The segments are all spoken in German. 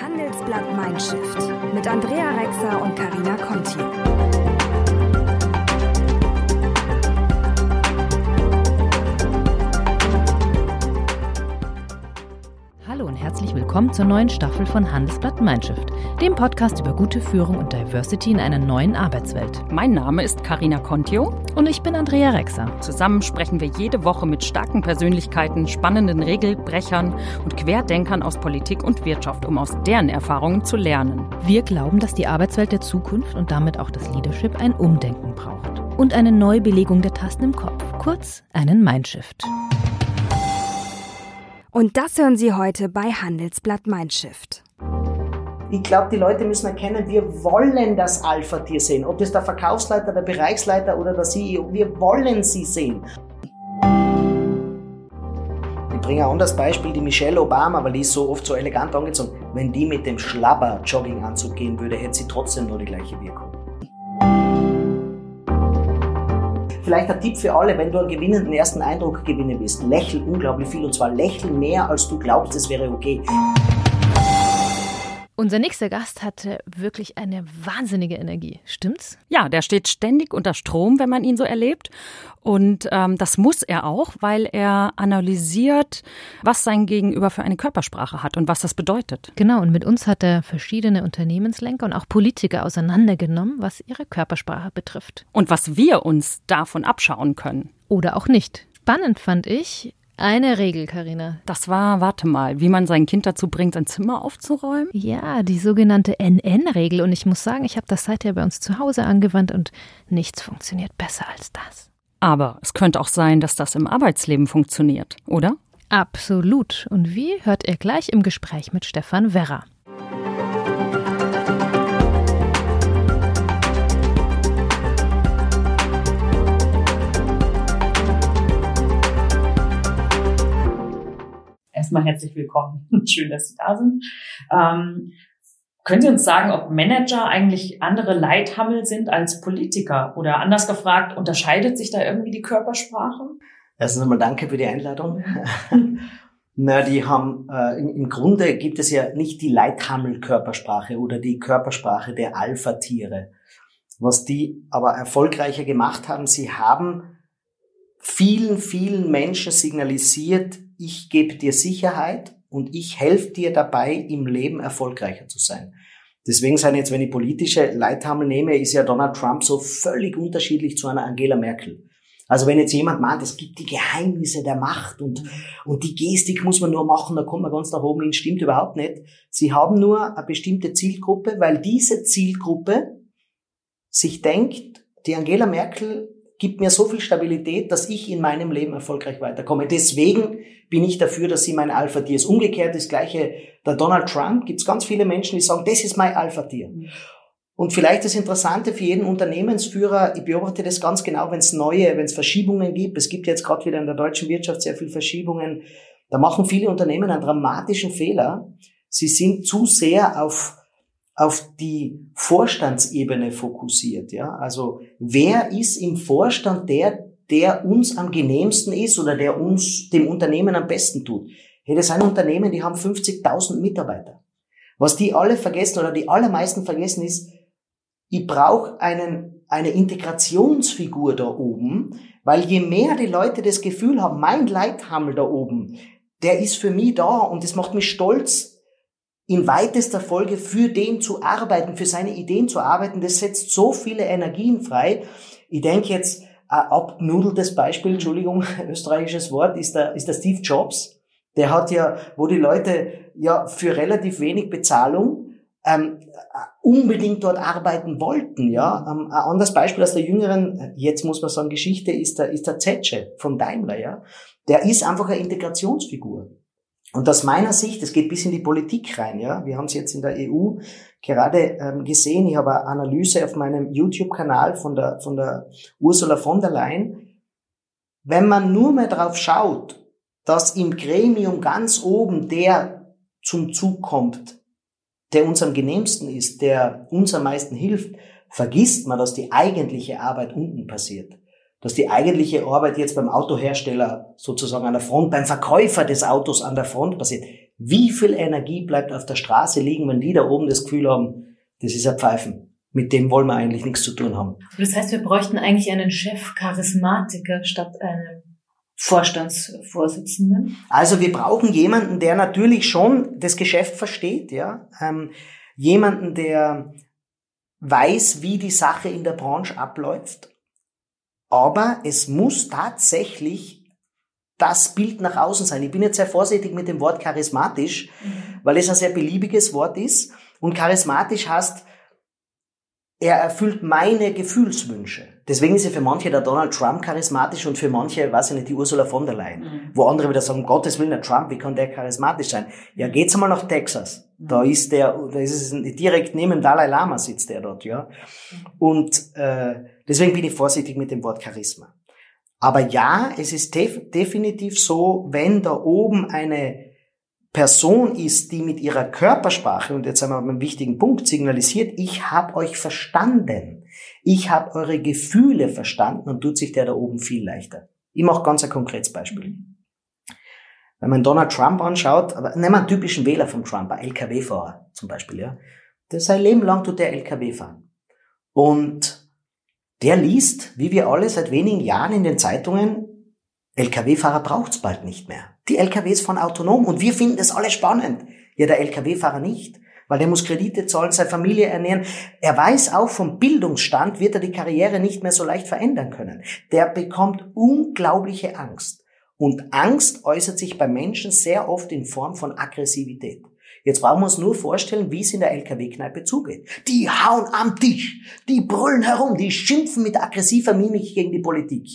Handelsblatt Mindshift mit Andrea Rexer und Karina Conti. Willkommen zur neuen Staffel von Handelsblatt Mindshift, dem Podcast über gute Führung und Diversity in einer neuen Arbeitswelt. Mein Name ist Karina Contio und ich bin Andrea Rexer. Zusammen sprechen wir jede Woche mit starken Persönlichkeiten, spannenden Regelbrechern und Querdenkern aus Politik und Wirtschaft, um aus deren Erfahrungen zu lernen. Wir glauben, dass die Arbeitswelt der Zukunft und damit auch das Leadership ein Umdenken braucht und eine Neubelegung der Tasten im Kopf, kurz einen Mindshift. Und das hören Sie heute bei Handelsblatt Mindshift. Ich glaube, die Leute müssen erkennen, wir wollen das Alpha-Tier sehen. Ob das der Verkaufsleiter, der Bereichsleiter oder der CEO, wir wollen sie sehen. Ich bringe ein anderes Beispiel, die Michelle Obama, weil die ist so oft so elegant angezogen. Wenn die mit dem Schlabber Jogginganzug gehen würde, hätte sie trotzdem nur die gleiche Wirkung. Vielleicht ein Tipp für alle, wenn du einen gewinnenden ersten Eindruck gewinnen willst, lächel unglaublich viel und zwar lächel mehr, als du glaubst, es wäre okay. Unser nächster Gast hatte wirklich eine wahnsinnige Energie. Stimmt's? Ja, der steht ständig unter Strom, wenn man ihn so erlebt. Und ähm, das muss er auch, weil er analysiert, was sein Gegenüber für eine Körpersprache hat und was das bedeutet. Genau, und mit uns hat er verschiedene Unternehmenslenker und auch Politiker auseinandergenommen, was ihre Körpersprache betrifft. Und was wir uns davon abschauen können. Oder auch nicht. Spannend fand ich, eine Regel, Karina. Das war, warte mal, wie man sein Kind dazu bringt, ein Zimmer aufzuräumen? Ja, die sogenannte NN-Regel. Und ich muss sagen, ich habe das seither bei uns zu Hause angewandt und nichts funktioniert besser als das. Aber es könnte auch sein, dass das im Arbeitsleben funktioniert, oder? Absolut. Und wie hört ihr gleich im Gespräch mit Stefan Werra. Erstmal herzlich willkommen. Schön, dass Sie da sind. Ähm, können Sie uns sagen, ob Manager eigentlich andere Leithammel sind als Politiker? Oder anders gefragt, unterscheidet sich da irgendwie die Körpersprache? Erstens einmal danke für die Einladung. Na, die haben, äh, im, Grunde gibt es ja nicht die Leithammel-Körpersprache oder die Körpersprache der Alpha-Tiere. Was die aber erfolgreicher gemacht haben, sie haben vielen, vielen Menschen signalisiert, ich gebe dir Sicherheit und ich helfe dir dabei, im Leben erfolgreicher zu sein. Deswegen sein jetzt, wenn ich politische Leithammel nehme, ist ja Donald Trump so völlig unterschiedlich zu einer Angela Merkel. Also wenn jetzt jemand meint, es gibt die Geheimnisse der Macht und, und die Gestik muss man nur machen, da kommt man ganz nach oben hin, stimmt überhaupt nicht. Sie haben nur eine bestimmte Zielgruppe, weil diese Zielgruppe sich denkt, die Angela Merkel gibt mir so viel Stabilität, dass ich in meinem Leben erfolgreich weiterkomme. Deswegen bin ich dafür, dass sie mein Alpha-Tier ist. Umgekehrt das gleiche, der Donald Trump, gibt es ganz viele Menschen, die sagen, das ist mein Alpha-Tier. Mhm. Und vielleicht das Interessante für jeden Unternehmensführer, ich beobachte das ganz genau, wenn es neue, wenn es Verschiebungen gibt. Es gibt jetzt gerade wieder in der deutschen Wirtschaft sehr viel Verschiebungen. Da machen viele Unternehmen einen dramatischen Fehler. Sie sind zu sehr auf auf die Vorstandsebene fokussiert, ja. Also, wer ist im Vorstand der, der uns am genehmsten ist oder der uns, dem Unternehmen am besten tut? Hey, das sind Unternehmen, die haben 50.000 Mitarbeiter. Was die alle vergessen oder die allermeisten vergessen ist, ich brauche einen, eine Integrationsfigur da oben, weil je mehr die Leute das Gefühl haben, mein Leithammel da oben, der ist für mich da und das macht mich stolz, in weitester Folge für den zu arbeiten, für seine Ideen zu arbeiten, das setzt so viele Energien frei. Ich denke jetzt, ein abnudeltes Beispiel, Entschuldigung, österreichisches Wort, ist der, ist der Steve Jobs. Der hat ja, wo die Leute ja für relativ wenig Bezahlung ähm, unbedingt dort arbeiten wollten. Ja, ähm, ein anderes Beispiel aus der jüngeren, jetzt muss man sagen, Geschichte ist der ist der Zetsche von Daimler. Ja, der ist einfach eine Integrationsfigur. Und aus meiner Sicht, es geht bis in die Politik rein, ja. Wir haben es jetzt in der EU gerade ähm, gesehen. Ich habe eine Analyse auf meinem YouTube-Kanal von der, von der Ursula von der Leyen. Wenn man nur mehr drauf schaut, dass im Gremium ganz oben der zum Zug kommt, der uns am genehmsten ist, der uns am meisten hilft, vergisst man, dass die eigentliche Arbeit unten passiert dass die eigentliche Arbeit jetzt beim Autohersteller sozusagen an der Front, beim Verkäufer des Autos an der Front passiert. Wie viel Energie bleibt auf der Straße liegen, wenn die da oben das Gefühl haben, das ist ein Pfeifen. Mit dem wollen wir eigentlich nichts zu tun haben. Das heißt, wir bräuchten eigentlich einen Chef Charismatiker statt einem Vorstandsvorsitzenden? Also wir brauchen jemanden, der natürlich schon das Geschäft versteht, ja. Ähm, jemanden, der weiß, wie die Sache in der Branche abläuft. Aber es muss tatsächlich das Bild nach außen sein. Ich bin jetzt sehr vorsichtig mit dem Wort charismatisch, mhm. weil es ein sehr beliebiges Wort ist. Und charismatisch heißt, er erfüllt meine Gefühlswünsche. Deswegen ist ja für manche der Donald Trump charismatisch und für manche, weiß ich nicht, die Ursula von der Leyen. Mhm. Wo andere wieder sagen, Gottes Willen, der Trump, wie kann der charismatisch sein? Ja, geht's einmal nach Texas. Mhm. Da ist der, da ist es direkt neben Dalai Lama sitzt der dort, ja. Und äh, deswegen bin ich vorsichtig mit dem Wort Charisma. Aber ja, es ist def definitiv so, wenn da oben eine Person ist, die mit ihrer Körpersprache, und jetzt haben wir einen wichtigen Punkt, signalisiert, ich habe euch verstanden. Ich habe eure Gefühle verstanden und tut sich der da oben viel leichter. Ich mache ganz ein konkretes Beispiel. Wenn man Donald Trump anschaut, aber nehmen wir einen typischen Wähler von Trump, ein LKW-Fahrer zum Beispiel, ja. Der sein Leben lang tut der LKW fahren. Und der liest, wie wir alle seit wenigen Jahren in den Zeitungen, Lkw-Fahrer braucht's bald nicht mehr. Die Lkws fahren autonom und wir finden das alle spannend. Ja, der Lkw-Fahrer nicht, weil der muss Kredite zahlen, seine Familie ernähren. Er weiß auch, vom Bildungsstand wird er die Karriere nicht mehr so leicht verändern können. Der bekommt unglaubliche Angst. Und Angst äußert sich bei Menschen sehr oft in Form von Aggressivität. Jetzt brauchen wir uns nur vorstellen, wie es in der LKW-Kneipe zugeht. Die hauen am Tisch, die brüllen herum, die schimpfen mit aggressiver Mimik gegen die Politik.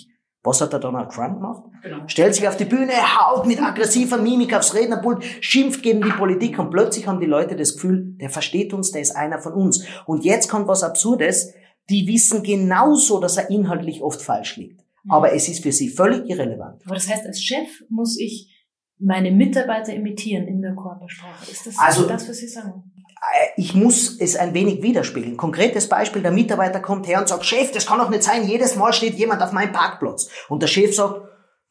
Was hat der Donald Trump gemacht? Genau. Stellt sich auf die Bühne, haut mit aggressiver Mimik aufs Rednerpult, schimpft gegen die Politik und plötzlich haben die Leute das Gefühl, der versteht uns, der ist einer von uns. Und jetzt kommt was Absurdes, die wissen genauso, dass er inhaltlich oft falsch liegt. Mhm. Aber es ist für sie völlig irrelevant. Aber das heißt, als Chef muss ich meine Mitarbeiter imitieren in der Körpersprache. Ist das also, das, was Sie sagen? Äh, ich muss es ein wenig widerspiegeln. Konkretes Beispiel, der Mitarbeiter kommt her und sagt, Chef, das kann doch nicht sein, jedes Mal steht jemand auf meinem Parkplatz. Und der Chef sagt,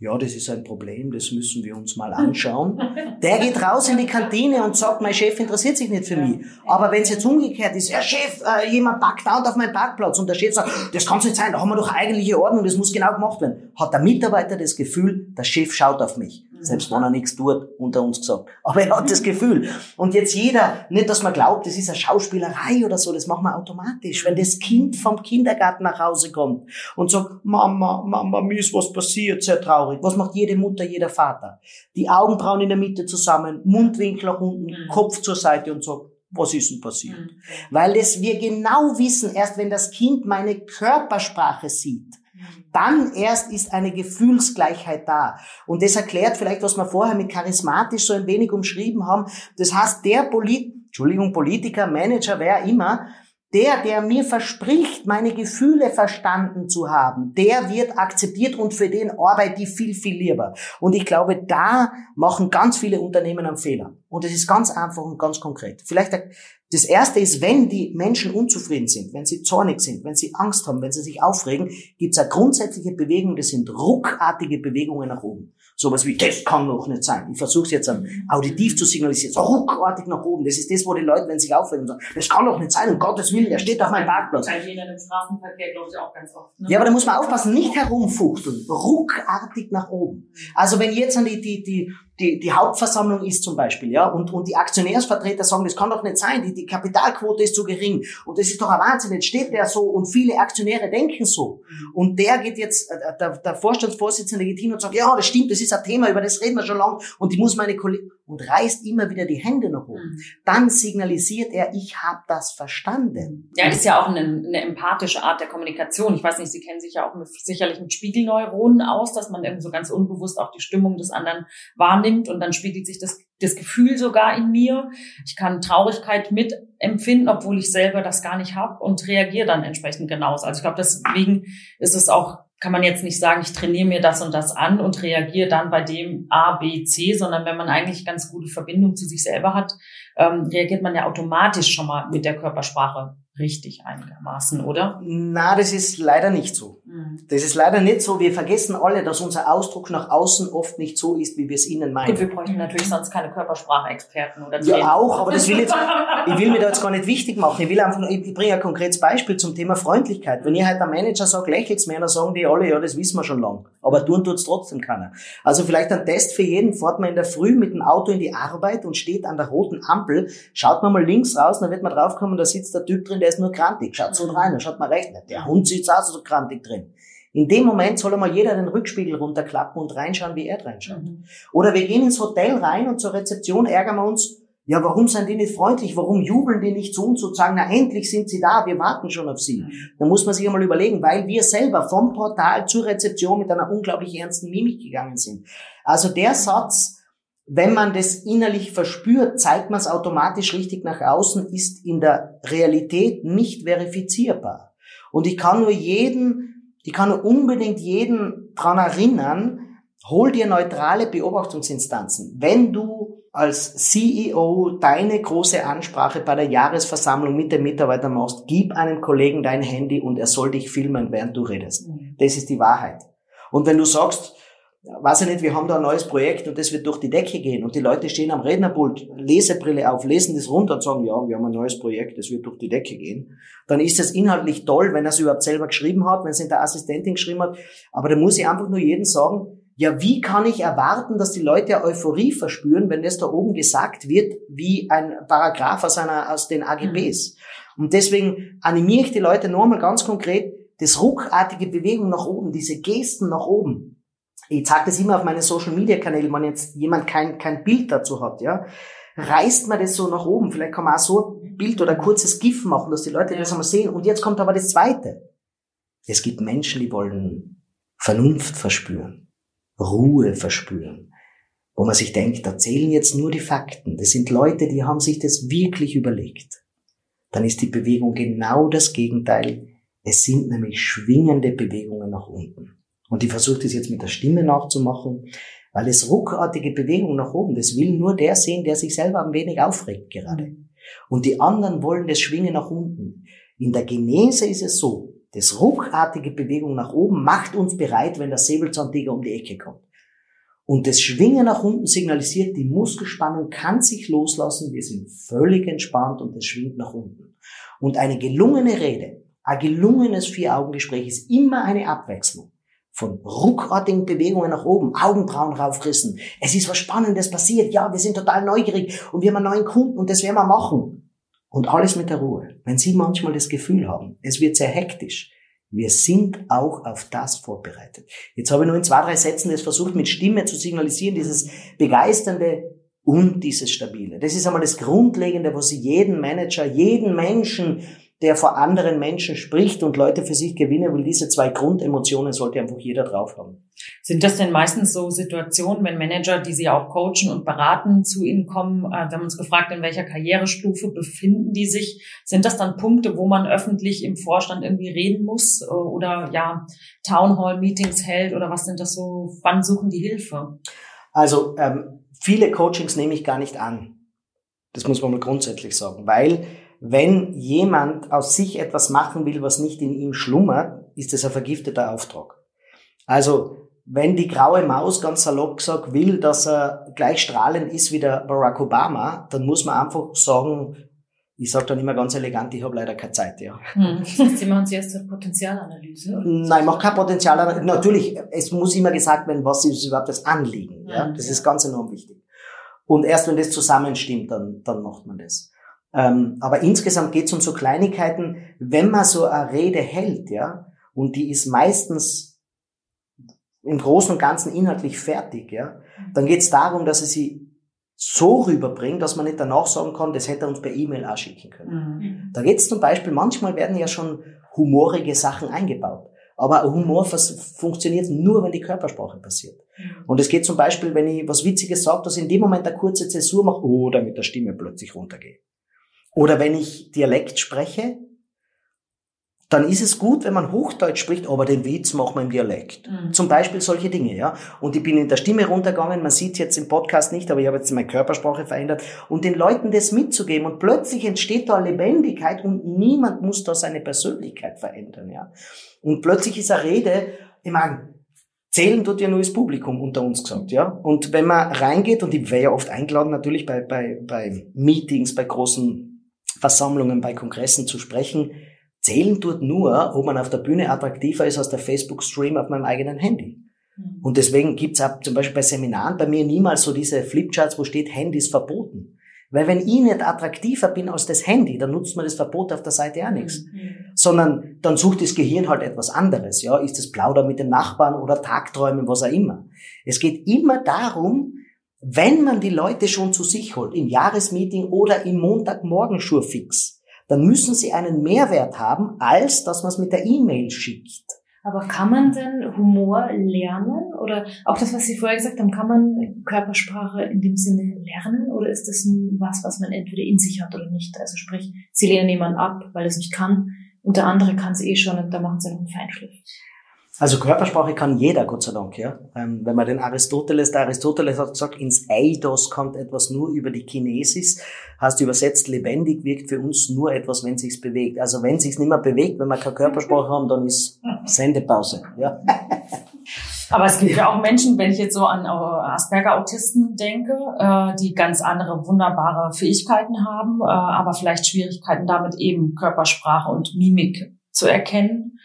ja, das ist ein Problem, das müssen wir uns mal anschauen. Der geht raus in die Kantine und sagt, mein Chef interessiert sich nicht für mich. Aber wenn es jetzt umgekehrt ist, ja Chef, äh, jemand parkt dauernd auf meinem Parkplatz und der Chef sagt, das kann nicht sein, da haben wir doch eigentliche Ordnung, das muss genau gemacht werden, hat der Mitarbeiter das Gefühl, der Chef schaut auf mich. Selbst wenn er nichts tut, unter uns gesagt. Aber er hat das Gefühl. Und jetzt jeder, nicht, dass man glaubt, das ist eine Schauspielerei oder so, das machen wir automatisch. Wenn das Kind vom Kindergarten nach Hause kommt und sagt, Mama, Mama, mir ist was passiert, sehr traurig. Was macht jede Mutter, jeder Vater? Die Augenbrauen in der Mitte zusammen, Mundwinkel nach unten, mhm. Kopf zur Seite und sagt, was ist denn passiert? Mhm. Weil das wir genau wissen, erst wenn das Kind meine Körpersprache sieht, dann erst ist eine Gefühlsgleichheit da. Und das erklärt vielleicht, was wir vorher mit charismatisch so ein wenig umschrieben haben. Das heißt, der Polit Entschuldigung, Politiker, Manager, wer immer, der, der mir verspricht, meine Gefühle verstanden zu haben, der wird akzeptiert und für den arbeite ich viel, viel lieber. Und ich glaube, da machen ganz viele Unternehmen einen Fehler. Und es ist ganz einfach und ganz konkret. Vielleicht das erste ist, wenn die Menschen unzufrieden sind, wenn sie zornig sind, wenn sie Angst haben, wenn sie sich aufregen, gibt es eine grundsätzliche Bewegung, das sind ruckartige Bewegungen nach oben. Sowas wie, das kann doch nicht sein. Ich versuche es jetzt auditiv zu signalisieren, so ruckartig nach oben. Das ist das, wo die Leute, wenn sie sich aufregen, sagen, das kann doch nicht sein, um Gottes Willen, er steht auf meinem Parkplatz. Bei jeder im Straßenverkehr, glaube ich, auch ganz oft. Ne? Ja, aber da muss man aufpassen, nicht herumfuchteln, ruckartig nach oben. Also wenn jetzt an die, die, die, die, die Hauptversammlung ist zum Beispiel, ja, und, und die Aktionärsvertreter sagen, das kann doch nicht sein, die, die Kapitalquote ist zu gering und das ist doch ein Wahnsinn, jetzt steht der so und viele Aktionäre denken so. Und der geht jetzt, äh, der, der Vorstandsvorsitzende geht hin und sagt, ja, das stimmt, das ist ein Thema, über das reden wir schon lange und die muss meine Kollegen, und reißt immer wieder die Hände nach oben. Mhm. Dann signalisiert er, ich habe das verstanden. Ja, das ist ja auch eine, eine empathische Art der Kommunikation. Ich weiß nicht, Sie kennen sich ja auch mit, sicherlich mit Spiegelneuronen aus, dass man irgendwie so ganz unbewusst auch die Stimmung des anderen wahrnimmt und dann spiegelt sich das, das Gefühl sogar in mir. Ich kann Traurigkeit mitempfinden, obwohl ich selber das gar nicht habe und reagiere dann entsprechend genauso. Also ich glaube, deswegen ist es auch kann man jetzt nicht sagen, ich trainiere mir das und das an und reagiere dann bei dem A, B, C, sondern wenn man eigentlich ganz gute Verbindung zu sich selber hat, ähm, reagiert man ja automatisch schon mal mit der Körpersprache richtig einigermaßen, oder? Na, das ist leider nicht so. Mhm. Das ist leider nicht so. Wir vergessen alle, dass unser Ausdruck nach außen oft nicht so ist, wie wir es innen meinen. Gut, wir bräuchten natürlich sonst keine Körpersprache-Experten oder Ja, auch, aber das will jetzt, ich will mir da jetzt gar nicht wichtig machen. Ich will einfach nur, ich, bringe ein konkretes Beispiel zum Thema Freundlichkeit. Wenn ich halt am Manager sage, lächelt's mir, dann sagen die alle, ja, das wissen wir schon lang. Aber tun tut's trotzdem keiner. Also vielleicht ein Test für jeden, fährt man in der Früh mit dem Auto in die Arbeit und steht an der roten Ampel, schaut man mal links raus, dann wird man draufkommen, da sitzt der Typ drin, der ist nur krantig. Schaut so rein, dann schaut man rechts, der Hund sitzt auch so krantig drin. In dem Moment soll einmal jeder den Rückspiegel runterklappen und reinschauen, wie er reinschaut. Mhm. Oder wir gehen ins Hotel rein und zur Rezeption ärgern wir uns, ja, warum sind die nicht freundlich? Warum jubeln die nicht zu uns und sagen, na endlich sind sie da, wir warten schon auf sie? Da muss man sich einmal überlegen, weil wir selber vom Portal zur Rezeption mit einer unglaublich ernsten Mimik gegangen sind. Also der Satz, wenn man das innerlich verspürt, zeigt man es automatisch richtig nach außen, ist in der Realität nicht verifizierbar. Und ich kann nur jeden, ich kann nur unbedingt jeden dran erinnern, hol dir neutrale Beobachtungsinstanzen. Wenn du als CEO deine große Ansprache bei der Jahresversammlung mit den Mitarbeitern machst, gib einem Kollegen dein Handy und er soll dich filmen, während du redest. Mhm. Das ist die Wahrheit. Und wenn du sagst, weiß ich nicht, wir haben da ein neues Projekt und das wird durch die Decke gehen und die Leute stehen am Rednerpult, Lesebrille auf, lesen das runter und sagen, ja, wir haben ein neues Projekt, das wird durch die Decke gehen, dann ist es inhaltlich toll, wenn er es überhaupt selber geschrieben hat, wenn es in der Assistentin geschrieben hat, aber da muss ich einfach nur jedem sagen, ja, wie kann ich erwarten, dass die Leute Euphorie verspüren, wenn das da oben gesagt wird, wie ein Paragraph aus, einer, aus den AGBs? Und deswegen animiere ich die Leute nur mal ganz konkret, das ruckartige Bewegung nach oben, diese Gesten nach oben. Ich zeige das immer auf meinen Social Media Kanälen, wenn jetzt jemand kein, kein Bild dazu hat, ja. Reißt man das so nach oben. Vielleicht kann man auch so ein Bild oder ein kurzes GIF machen, dass die Leute das einmal sehen. Und jetzt kommt aber das Zweite. Es gibt Menschen, die wollen Vernunft verspüren. Ruhe verspüren, wo man sich denkt, da zählen jetzt nur die Fakten. Das sind Leute, die haben sich das wirklich überlegt. Dann ist die Bewegung genau das Gegenteil. Es sind nämlich schwingende Bewegungen nach unten. Und ich versuche das jetzt mit der Stimme nachzumachen, weil es ruckartige Bewegungen nach oben, das will nur der sehen, der sich selber ein wenig aufregt gerade. Und die anderen wollen das Schwingen nach unten. In der Genese ist es so, das ruckartige Bewegung nach oben macht uns bereit, wenn der Säbelzahntiger um die Ecke kommt. Und das Schwingen nach unten signalisiert, die Muskelspannung kann sich loslassen, wir sind völlig entspannt und es schwingt nach unten. Und eine gelungene Rede, ein gelungenes Vier-Augen-Gespräch ist immer eine Abwechslung von ruckartigen Bewegungen nach oben, Augenbrauen raufrissen. Es ist was Spannendes passiert. Ja, wir sind total neugierig und wir haben einen neuen Kunden und das werden wir machen. Und alles mit der Ruhe. Wenn Sie manchmal das Gefühl haben, es wird sehr hektisch, wir sind auch auf das vorbereitet. Jetzt habe ich nur in zwei, drei Sätzen das versucht, mit Stimme zu signalisieren, dieses Begeisternde und dieses Stabile. Das ist einmal das Grundlegende, was Sie jeden Manager, jeden Menschen, der vor anderen Menschen spricht und Leute für sich gewinnen will, diese zwei Grundemotionen sollte einfach jeder drauf haben. Sind das denn meistens so Situationen, wenn Manager, die Sie auch coachen und beraten, zu Ihnen kommen? Äh, wir haben uns gefragt, in welcher Karrierestufe befinden die sich? Sind das dann Punkte, wo man öffentlich im Vorstand irgendwie reden muss äh, oder ja Townhall-Meetings hält oder was sind das so? Wann suchen die Hilfe? Also ähm, viele Coachings nehme ich gar nicht an. Das muss man mal grundsätzlich sagen, weil wenn jemand aus sich etwas machen will, was nicht in ihm schlummert, ist es ein vergifteter Auftrag. Also wenn die graue Maus ganz salopp gesagt will, dass er gleich strahlend ist wie der Barack Obama, dann muss man einfach sagen, ich sage dann immer ganz elegant, ich habe leider keine Zeit, ja. Hm. Das heißt, Sie machen zuerst eine Potenzialanalyse. oder? Nein, ich mache kein Potenzial. Natürlich, es muss immer gesagt werden, was ist überhaupt das Anliegen. Ja? Mhm, Das ja. ist ganz enorm wichtig. Und erst wenn das zusammenstimmt, dann, dann macht man das. Ähm, aber insgesamt geht es um so Kleinigkeiten, wenn man so eine Rede hält, ja, und die ist meistens im Großen und Ganzen inhaltlich fertig, ja, dann geht es darum, dass er sie so rüberbringt, dass man nicht danach sagen kann, das hätte er uns per E-Mail auch schicken können. Mhm. Da geht's zum Beispiel, manchmal werden ja schon humorige Sachen eingebaut. Aber Humor funktioniert nur, wenn die Körpersprache passiert. Und es geht zum Beispiel, wenn ich was Witziges sage, dass ich in dem Moment eine kurze Zäsur mache oder mit der Stimme plötzlich runtergehe. Oder wenn ich Dialekt spreche, dann ist es gut, wenn man Hochdeutsch spricht, aber den Witz machen wir im Dialekt. Mhm. Zum Beispiel solche Dinge, ja. Und ich bin in der Stimme runtergegangen, man sieht jetzt im Podcast nicht, aber ich habe jetzt meine Körpersprache verändert und den Leuten das mitzugeben und plötzlich entsteht da Lebendigkeit und niemand muss da seine Persönlichkeit verändern, ja. Und plötzlich ist eine Rede, ich meine, Zählen tut ja nur das Publikum unter uns gesagt, ja. Und wenn man reingeht, und ich wäre ja oft eingeladen, natürlich bei, bei, bei Meetings, bei großen Versammlungen, bei Kongressen zu sprechen, Zählen tut nur, ob man auf der Bühne attraktiver ist als der Facebook-Stream auf meinem eigenen Handy. Mhm. Und deswegen gibt's auch zum Beispiel bei Seminaren bei mir niemals so diese Flipcharts, wo steht Handys verboten. Weil wenn ich nicht attraktiver bin als das Handy, dann nutzt man das Verbot auf der Seite auch nichts. Mhm. Sondern dann sucht das Gehirn halt etwas anderes. Ja, ist das Plauder mit den Nachbarn oder Tagträumen, was auch immer. Es geht immer darum, wenn man die Leute schon zu sich holt, im Jahresmeeting oder im Montagmorgen-Schurfix, dann müssen sie einen Mehrwert haben, als dass man es mit der E-Mail schickt. Aber kann man denn Humor lernen? Oder auch das, was Sie vorher gesagt haben, kann man Körpersprache in dem Sinne lernen? Oder ist das was, was man entweder in sich hat oder nicht? Also sprich, Sie lehnen jemanden ab, weil er es nicht kann, und der andere kann es eh schon und da machen Sie noch einen Feinschliff. Also Körpersprache kann jeder, Gott sei Dank, ja. Ähm, wenn man den Aristoteles, der Aristoteles hat gesagt, ins Eidos kommt etwas nur über die Kinesis, heißt übersetzt, lebendig wirkt für uns nur etwas, wenn sich's bewegt. Also wenn sich's nicht mehr bewegt, wenn wir keine Körpersprache haben, dann ist Sendepause, ja. Aber es gibt ja auch Menschen, wenn ich jetzt so an äh, Asperger-Autisten denke, äh, die ganz andere wunderbare Fähigkeiten haben, äh, aber vielleicht Schwierigkeiten damit eben Körpersprache und Mimik zu erkennen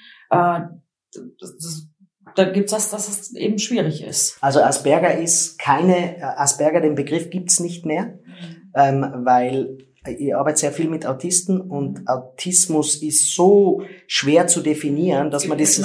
das, da gibt's das, dass es eben schwierig ist. Also Asperger ist keine, Asperger, den Begriff gibt's nicht mehr, mhm. ähm, weil ich arbeite sehr viel mit Autisten und Autismus ist so schwer zu definieren, dass man das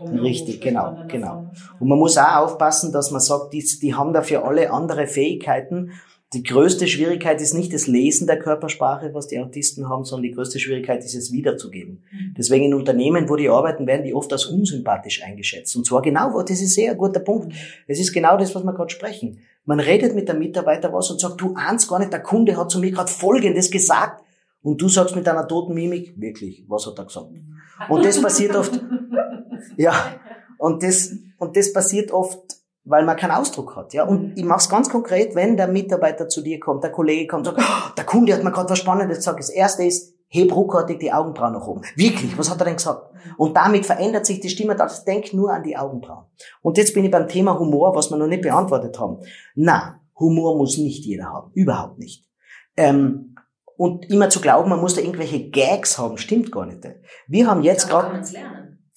richtig genau genau und man muss auch aufpassen, dass man sagt, die, die haben dafür alle andere Fähigkeiten die größte Schwierigkeit ist nicht das Lesen der Körpersprache, was die Autisten haben, sondern die größte Schwierigkeit ist es wiederzugeben. Mhm. Deswegen in Unternehmen, wo die arbeiten, werden die oft als unsympathisch eingeschätzt. Und zwar genau, das ist sehr guter Punkt. Mhm. Es ist genau das, was wir gerade sprechen. Man redet mit dem Mitarbeiter was und sagt, du ahnst gar nicht, der Kunde hat zu mir gerade Folgendes gesagt. Und du sagst mit deiner toten Mimik, wirklich, was hat er gesagt? Und das passiert oft, ja, und das, und das passiert oft weil man keinen Ausdruck hat. Ja? Und mhm. ich mache es ganz konkret, wenn der Mitarbeiter zu dir kommt, der Kollege kommt und sagt, oh, der Kunde hat mir gerade was Spannendes gesagt. Das erste ist, heb ruckartig die Augenbrauen nach oben. Wirklich, was hat er denn gesagt? Mhm. Und damit verändert sich die Stimme, das denk nur an die Augenbrauen. Und jetzt bin ich beim Thema Humor, was wir noch nicht beantwortet haben. Na, Humor muss nicht jeder haben. Überhaupt nicht. Ähm, und immer zu glauben, man muss da irgendwelche Gags haben, stimmt gar nicht. Wir haben jetzt gerade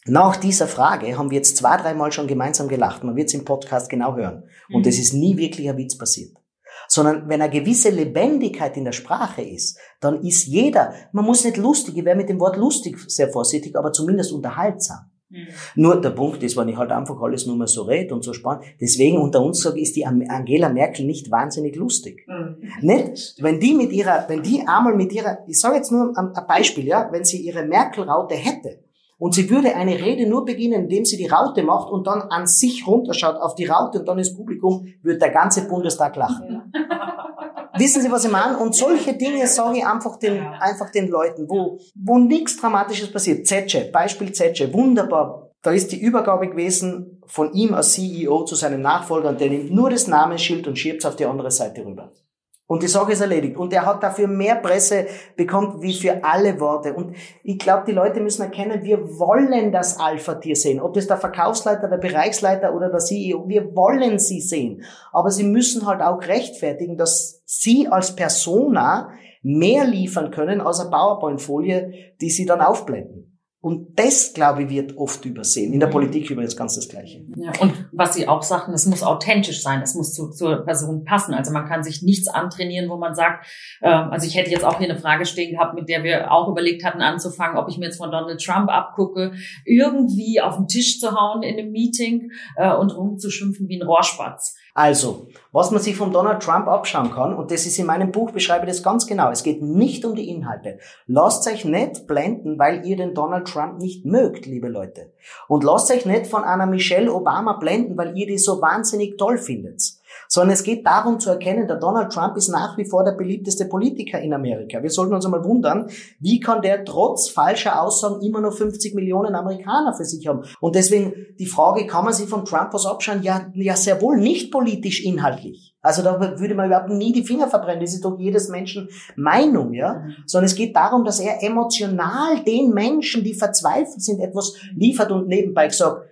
nach dieser Frage haben wir jetzt zwei, dreimal schon gemeinsam gelacht. Man wird es im Podcast genau hören. Und es mhm. ist nie wirklich ein Witz passiert. Sondern wenn eine gewisse Lebendigkeit in der Sprache ist, dann ist jeder, man muss nicht lustig, ich wäre mit dem Wort lustig sehr vorsichtig, aber zumindest unterhaltsam. Mhm. Nur der Punkt ist, wenn ich halt einfach alles nur mal so rede und so spannend, deswegen unter uns sage, ist die Angela Merkel nicht wahnsinnig lustig. Mhm. Nicht? Wenn die mit ihrer, wenn die einmal mit ihrer, ich sage jetzt nur ein Beispiel, ja, wenn sie ihre Merkel-Raute hätte, und sie würde eine Rede nur beginnen, indem sie die Raute macht und dann an sich runterschaut auf die Raute und dann ins Publikum, würde der ganze Bundestag lachen. Wissen Sie, was ich meine? Und solche Dinge sage ich einfach den, einfach den Leuten, wo, wo nichts Dramatisches passiert. Zetsche, Beispiel Zetsche, wunderbar. Da ist die Übergabe gewesen von ihm als CEO zu seinem Nachfolger und der nimmt nur das Namensschild und schiebt es auf die andere Seite rüber. Und die Sache ist erledigt. Und er hat dafür mehr Presse bekommen wie für alle Worte. Und ich glaube, die Leute müssen erkennen, wir wollen das Alpha-Tier sehen. Ob das der Verkaufsleiter, der Bereichsleiter oder der CEO, wir wollen sie sehen. Aber sie müssen halt auch rechtfertigen, dass sie als Persona mehr liefern können als eine PowerPoint-Folie, die sie dann aufblenden. Und das, glaube ich, wird oft übersehen. In der mhm. Politik übrigens ganz das Gleiche. Ja, und was Sie auch sagten, es muss authentisch sein, es muss zu, zur Person passen. Also man kann sich nichts antrainieren, wo man sagt, äh, also ich hätte jetzt auch hier eine Frage stehen gehabt, mit der wir auch überlegt hatten anzufangen, ob ich mir jetzt von Donald Trump abgucke, irgendwie auf den Tisch zu hauen in einem Meeting äh, und rumzuschimpfen wie ein Rohrspatz. Also, was man sich von Donald Trump abschauen kann, und das ist in meinem Buch, beschreibe das ganz genau, es geht nicht um die Inhalte. Lasst euch nicht blenden, weil ihr den Donald Trump nicht mögt, liebe Leute. Und lasst euch nicht von einer Michelle Obama blenden, weil ihr die so wahnsinnig toll findet sondern es geht darum zu erkennen, der Donald Trump ist nach wie vor der beliebteste Politiker in Amerika. Wir sollten uns einmal wundern, wie kann der trotz falscher Aussagen immer noch 50 Millionen Amerikaner für sich haben? Und deswegen die Frage, kann man sich von Trump was abschauen? Ja, ja sehr wohl, nicht politisch inhaltlich. Also da würde man überhaupt nie die Finger verbrennen. Das ist doch jedes Menschen Meinung, ja. Mhm. Sondern es geht darum, dass er emotional den Menschen, die verzweifelt sind, etwas liefert und nebenbei gesagt,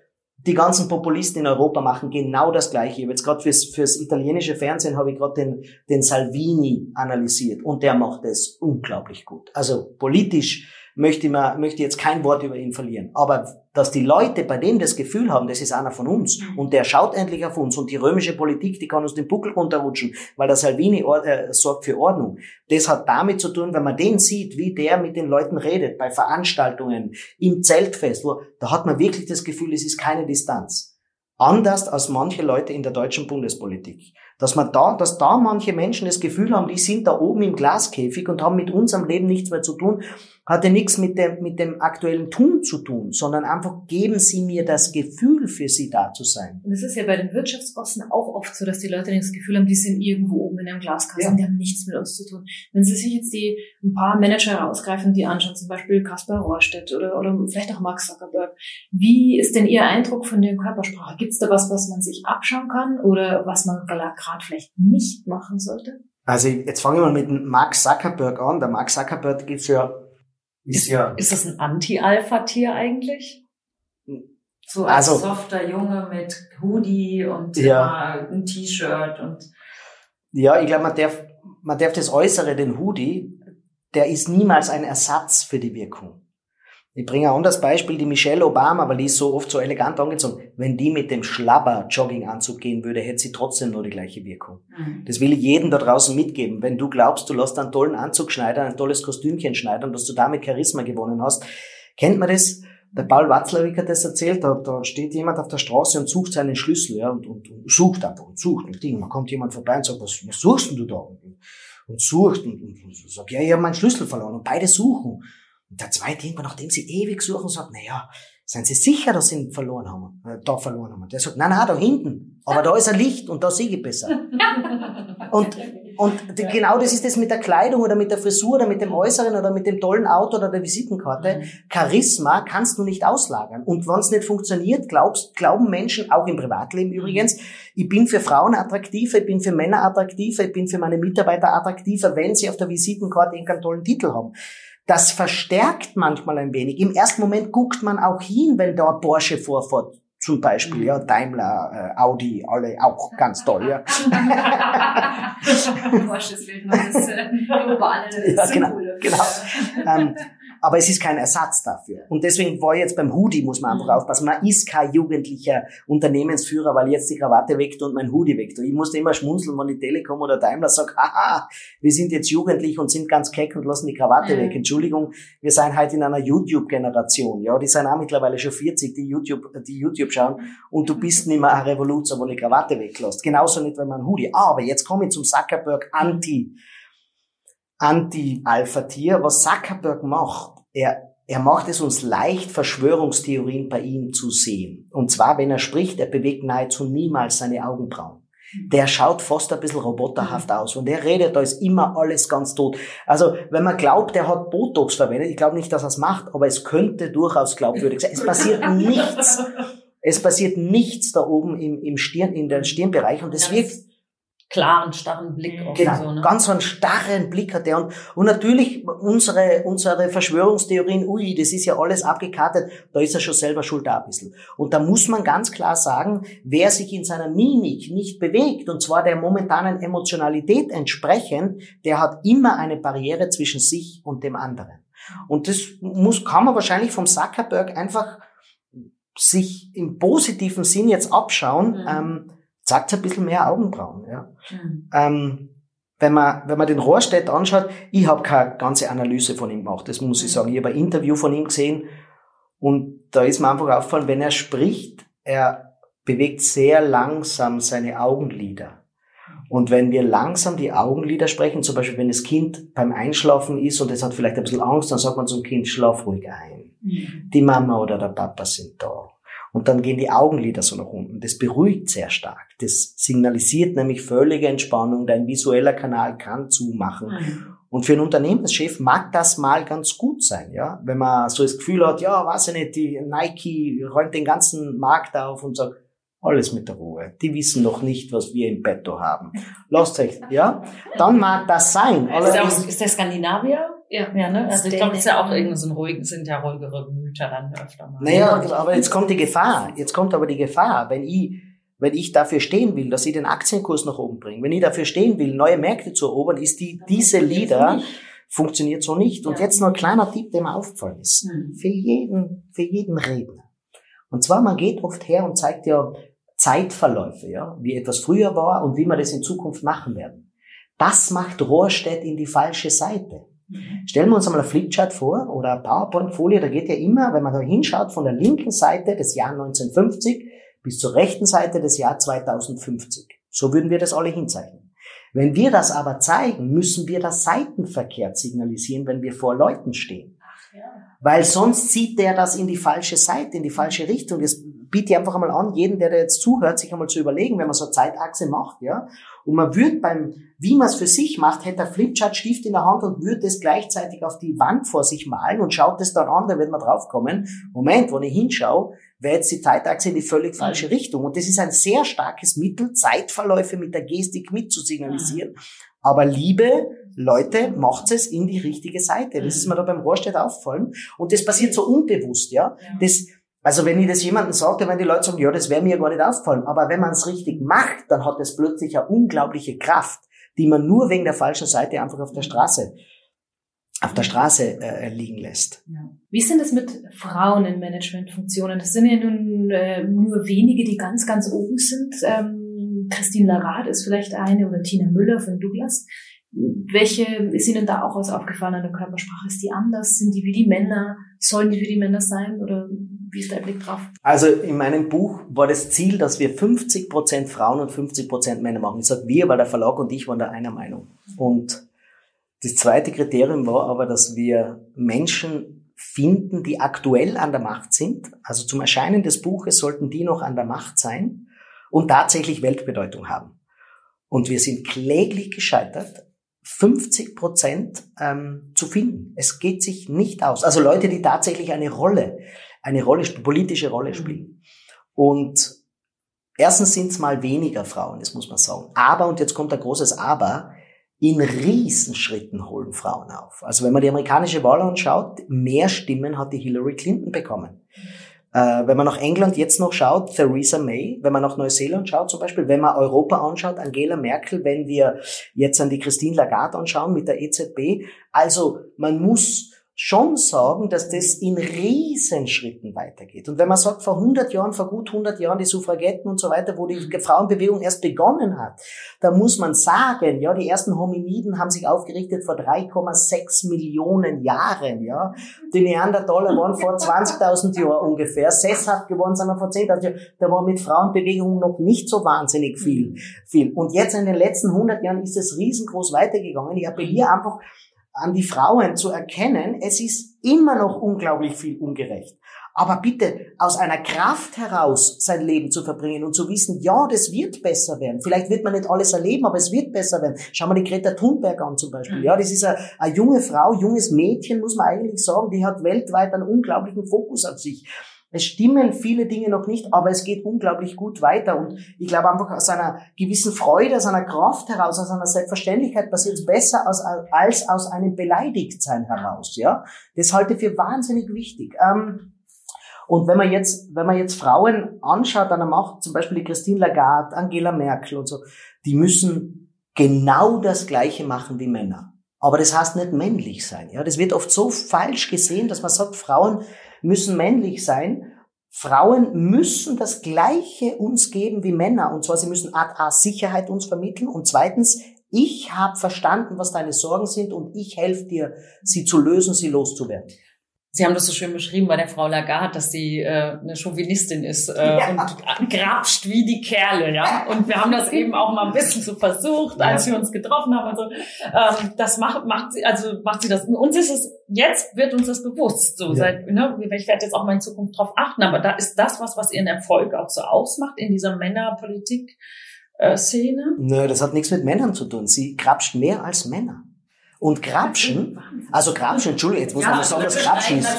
die ganzen Populisten in Europa machen genau das Gleiche. Jetzt gerade fürs, fürs italienische Fernsehen habe ich gerade den, den Salvini analysiert und der macht es unglaublich gut. Also politisch möchte ich, mal, möchte jetzt kein Wort über ihn verlieren. Aber dass die Leute bei dem das Gefühl haben, das ist einer von uns mhm. und der schaut endlich auf uns und die römische Politik, die kann uns den Buckel runterrutschen, weil der Salvini äh, sorgt für Ordnung. Das hat damit zu tun, wenn man den sieht, wie der mit den Leuten redet, bei Veranstaltungen, im Zeltfest, wo, da hat man wirklich das Gefühl, es ist keine Distanz. Anders als manche Leute in der deutschen Bundespolitik. Dass man da, dass da manche Menschen das Gefühl haben, die sind da oben im Glaskäfig und haben mit unserem Leben nichts mehr zu tun hatte nichts mit dem, mit dem aktuellen Tun zu tun, sondern einfach geben Sie mir das Gefühl, für Sie da zu sein. Und es ist ja bei den Wirtschaftsbossen auch oft so, dass die Leute das Gefühl haben, die sind irgendwo oben in einem Glaskasten, ja. die haben nichts mit uns zu tun. Wenn Sie sich jetzt die ein paar Manager herausgreifen, die anschauen, zum Beispiel Kaspar Rohrstedt oder, oder vielleicht auch Max Zuckerberg, wie ist denn Ihr Eindruck von der Körpersprache? Gibt es da was, was man sich abschauen kann oder was man gerade vielleicht nicht machen sollte? Also jetzt fangen wir mal mit Max Zuckerberg an. Der Max Zuckerberg gibt's ja ist, ja. ist das ein Anti-Alpha-Tier eigentlich? So als also, softer Junge mit Hoodie und ja. ein T-Shirt und. Ja, ich glaube, man darf, man darf das Äußere, den Hoodie, der ist niemals ein Ersatz für die Wirkung. Ich bringe ein anderes Beispiel, die Michelle Obama, weil die ist so oft so elegant angezogen. Wenn die mit dem Schlabber Jogginganzug gehen würde, hätte sie trotzdem nur die gleiche Wirkung. Mhm. Das will ich jedem da draußen mitgeben. Wenn du glaubst, du lässt einen tollen Anzug schneidern, ein tolles Kostümchen schneidern, dass du damit Charisma gewonnen hast, kennt man das? Der Paul Watzlawick hat das erzählt, da, da steht jemand auf der Straße und sucht seinen Schlüssel, ja, und, und, und sucht einfach und sucht und Ding. Man kommt jemand vorbei und sagt, was, was suchst denn du da? Und, und sucht und, und, und sagt, ja, ich habe meinen Schlüssel verloren und beide suchen. Und der zweite irgendwann, nachdem sie ewig suchen, sagt, na ja, seien Sie sicher, dass Sie ihn verloren haben, äh, da verloren haben? Der sagt, nein, nein, da hinten. Aber da ist ein Licht und da sehe ich besser. und, und genau das ist das mit der Kleidung oder mit der Frisur oder mit dem Äußeren oder mit dem tollen Auto oder der Visitenkarte. Mhm. Charisma kannst du nicht auslagern. Und wenn es nicht funktioniert, glaubst, glauben Menschen, auch im Privatleben übrigens, ich bin für Frauen attraktiver, ich bin für Männer attraktiver, ich bin für meine Mitarbeiter attraktiver, wenn sie auf der Visitenkarte irgendeinen tollen Titel haben. Das verstärkt manchmal ein wenig. Im ersten Moment guckt man auch hin, wenn da Porsche vorfährt. Zum Beispiel, ja, Daimler, äh, Audi, alle auch ganz toll, ja. Porsche ist das ist äh, globale ja, genau, genau. Ähm, aber es ist kein Ersatz dafür. Und deswegen war jetzt beim Hoodie, muss man einfach mhm. aufpassen, man ist kein jugendlicher Unternehmensführer, weil jetzt die Krawatte weckt und mein Hoodie weckt. Ich musste immer schmunzeln, wenn die Telekom oder Daimler sagt, haha, wir sind jetzt jugendlich und sind ganz keck und lassen die Krawatte mhm. weg. Entschuldigung, wir sind halt in einer YouTube-Generation. Ja, die sind auch mittlerweile schon 40, die YouTube, die YouTube schauen und du bist nicht mehr ein Revoluzer, wo die Krawatte weglässt. Genauso nicht, wenn man Hoodie. Aber jetzt komme ich zum Zuckerberg Anti Anti-Alpha-Tier. Was Zuckerberg macht, er, er macht es uns leicht, Verschwörungstheorien bei ihm zu sehen. Und zwar, wenn er spricht, er bewegt nahezu niemals seine Augenbrauen. Der schaut fast ein bisschen roboterhaft aus. Und er redet, da ist immer alles ganz tot. Also, wenn man glaubt, er hat Botox verwendet, ich glaube nicht, dass er es macht, aber es könnte durchaus glaubwürdig sein. Es passiert nichts. Es passiert nichts da oben im, im Stirn, in der Stirnbereich und es wirkt, klaren, starren Blick auf genau, so, ne? ganz so einen starren Blick hat er. Und, und natürlich unsere, unsere Verschwörungstheorien, ui, das ist ja alles abgekartet, da ist er schon selber schuld da ein bisschen. Und da muss man ganz klar sagen, wer sich in seiner Mimik nicht bewegt, und zwar der momentanen Emotionalität entsprechend, der hat immer eine Barriere zwischen sich und dem anderen. Und das muss, kann man wahrscheinlich vom Zuckerberg einfach sich im positiven Sinn jetzt abschauen, mhm. ähm, zeigt ein bisschen mehr Augenbrauen. Ja. Mhm. Ähm, wenn man, wenn man den Rohrstedt anschaut, ich habe keine ganze Analyse von ihm gemacht, das muss mhm. ich sagen. Ich habe ein Interview von ihm gesehen und da ist mir einfach aufgefallen, wenn er spricht, er bewegt sehr langsam seine Augenlider. Und wenn wir langsam die Augenlider sprechen, zum Beispiel wenn das Kind beim Einschlafen ist und es hat vielleicht ein bisschen Angst, dann sagt man zum Kind, schlaf ruhig ein. Mhm. Die Mama oder der Papa sind da. Und dann gehen die Augenlider so nach unten. Das beruhigt sehr stark. Das signalisiert nämlich völlige Entspannung. Dein visueller Kanal kann zumachen. Mhm. Und für einen Unternehmenschef mag das mal ganz gut sein, ja. Wenn man so das Gefühl hat, ja, weiß ich nicht, die Nike räumt den ganzen Markt auf und sagt, alles mit der Ruhe. Die wissen noch nicht, was wir im Petto haben. Lasst euch, ja? Dann mag das sein. Ist aus- ist der Skandinavier? Ja. Ja, ne? Also ich glaube, das ist ja auch irgendwie so ein ruhig, sind ja ruhigere Gemüter dann öfter mal. Naja, aber jetzt kommt die Gefahr. Jetzt kommt aber die Gefahr, wenn ich, wenn ich dafür stehen will, dass ich den Aktienkurs nach oben bringe, wenn ich dafür stehen will, neue Märkte zu erobern, ist die, diese Leader funktioniert so nicht. Und Ja. jetzt noch ein kleiner Tipp, der mir aufgefallen ist. Hm. Für jeden, für jeden Redner. Und zwar, man geht oft her und zeigt ja Zeitverläufe, ja, wie etwas früher war und wie wir das in Zukunft machen werden. Das macht Rohrstedt in die falsche Seite. Stellen wir uns einmal ein Flipchart vor oder eine PowerPoint-Folie, da geht ja immer, wenn man da hinschaut, von der linken Seite des Jahr 1950 bis zur rechten Seite des Jahr 2050. So würden wir das alle hinzeichnen. Wenn wir das aber zeigen, müssen wir das seitenverkehrt signalisieren, wenn wir vor Leuten stehen. Weil sonst zieht der das in die falsche Seite, in die falsche Richtung. Das biete ich einfach einmal an, jeden, der da jetzt zuhört, sich einmal zu überlegen, wenn man so eine Zeitachse macht, ja. Und man würde beim, wie man es für sich macht, hätte ein Flipchart-Stift in der Hand und würde es gleichzeitig auf die Wand vor sich malen und schaut es dann an, dann wird man draufkommen. Moment, wo ich hinschaue, wäre jetzt die Zeitachse in die völlig falsche Richtung. Und das ist ein sehr starkes Mittel, Zeitverläufe mit der Gestik mit zu signalisieren. Aber liebe Leute, macht es in die richtige Seite. Das ist mir da beim Rohrstedt auffallen. Und das passiert so unbewusst, ja. Das, also wenn ich das jemandem sage, wenn die Leute sagen, ja, das wäre mir gar nicht aufgefallen. Aber wenn man es richtig macht, dann hat es plötzlich eine unglaubliche Kraft, die man nur wegen der falschen Seite einfach auf der Straße, auf der Straße äh, liegen lässt. Wie ist denn das mit Frauen in Managementfunktionen? Das sind ja nun äh, nur wenige, die ganz, ganz oben sind. Ähm, Christine Larath ist vielleicht eine oder Tina Müller von Douglas. Welche ist Ihnen da auch was aufgefallen an der Körpersprache? Ist die anders? Sind die wie die Männer? Sollen die wie die Männer sein? Oder wie ist dein Blick drauf? Also in meinem Buch war das Ziel, dass wir 50% Frauen und 50% Männer machen. Ich sage wir, weil der Verlag und ich waren da einer Meinung. Und das zweite Kriterium war aber, dass wir Menschen finden, die aktuell an der Macht sind. Also zum Erscheinen des Buches sollten die noch an der Macht sein und tatsächlich Weltbedeutung haben. Und wir sind kläglich gescheitert, 50 Prozent ähm, zu finden. Es geht sich nicht aus. Also Leute, die tatsächlich eine Rolle, eine Rolle, politische Rolle spielen. Und erstens sind es mal weniger Frauen, das muss man sagen. Aber, und jetzt kommt ein großes Aber, in Riesenschritten holen Frauen auf. Also wenn man die amerikanische Wahl anschaut, mehr Stimmen hat die Hillary Clinton bekommen. Äh, wenn man nach England jetzt noch schaut, Theresa May, wenn man nach Neuseeland schaut zum Beispiel, wenn man Europa anschaut, Angela Merkel, wenn wir jetzt an die Christine Lagarde anschauen mit der EZB, also man muss schon sagen, dass das in Riesenschritten weitergeht. Und wenn man sagt, vor 100 Jahren, vor gut 100 Jahren, die Suffragetten und so weiter, wo die Frauenbewegung erst begonnen hat, da muss man sagen, ja, die ersten Hominiden haben sich aufgerichtet vor 3,6 Millionen Jahren, ja. Die Neandertaler waren vor 20.000 Jahren ungefähr, sesshaft geworden sind wir vor 10.000 Jahren. Da war mit Frauenbewegung noch nicht so wahnsinnig viel, viel. Und jetzt in den letzten 100 Jahren ist es riesengroß weitergegangen. Ich appelliere einfach an die Frauen zu erkennen, es ist immer noch unglaublich viel ungerecht. Aber bitte aus einer Kraft heraus sein Leben zu verbringen und zu wissen, ja, das wird besser werden. Vielleicht wird man nicht alles erleben, aber es wird besser werden. Schau mal die Greta Thunberg an zum Beispiel. Ja, das ist eine, eine junge Frau, junges Mädchen, muss man eigentlich sagen, die hat weltweit einen unglaublichen Fokus auf sich. Es stimmen viele Dinge noch nicht, aber es geht unglaublich gut weiter. Und ich glaube einfach aus einer gewissen Freude, aus einer Kraft heraus, aus einer Selbstverständlichkeit passiert es besser als, als aus einem Beleidigtsein heraus. Ja, das halte ich für wahnsinnig wichtig. Ähm, und wenn man jetzt, wenn man jetzt Frauen anschaut an der Macht, zum Beispiel die Christine Lagarde, Angela Merkel und so, die müssen genau das Gleiche machen wie Männer. Aber das heißt nicht männlich sein. Ja, das wird oft so falsch gesehen, dass man sagt, Frauen müssen männlich sein. Frauen müssen das Gleiche uns geben wie Männer. Und zwar, sie müssen Art A Sicherheit uns vermitteln. Und zweitens, ich habe verstanden, was deine Sorgen sind und ich helfe dir, sie zu lösen, sie loszuwerden. Sie haben das so schön beschrieben bei der Frau Lagarde, dass sie äh, eine Chauvinistin ist äh, ja. und grapscht wie die Kerle, ja. Und wir haben das eben auch mal ein bisschen so versucht, als wir uns getroffen haben. Also ähm, das macht macht sie, also macht sie das. Uns ist es jetzt wird uns das bewusst. So ja. seit, ne, ich werde jetzt auch mal in Zukunft drauf achten. Aber da ist das was, was ihren Erfolg auch so ausmacht in dieser Männerpolitik. Äh, Szene? Nö, das hat nichts mit Männern zu tun. Sie grapscht mehr als Männer. Und Grapschen, also Grapschen, Entschuldigung, jetzt muss man ja, sagen, was Grapschen ist.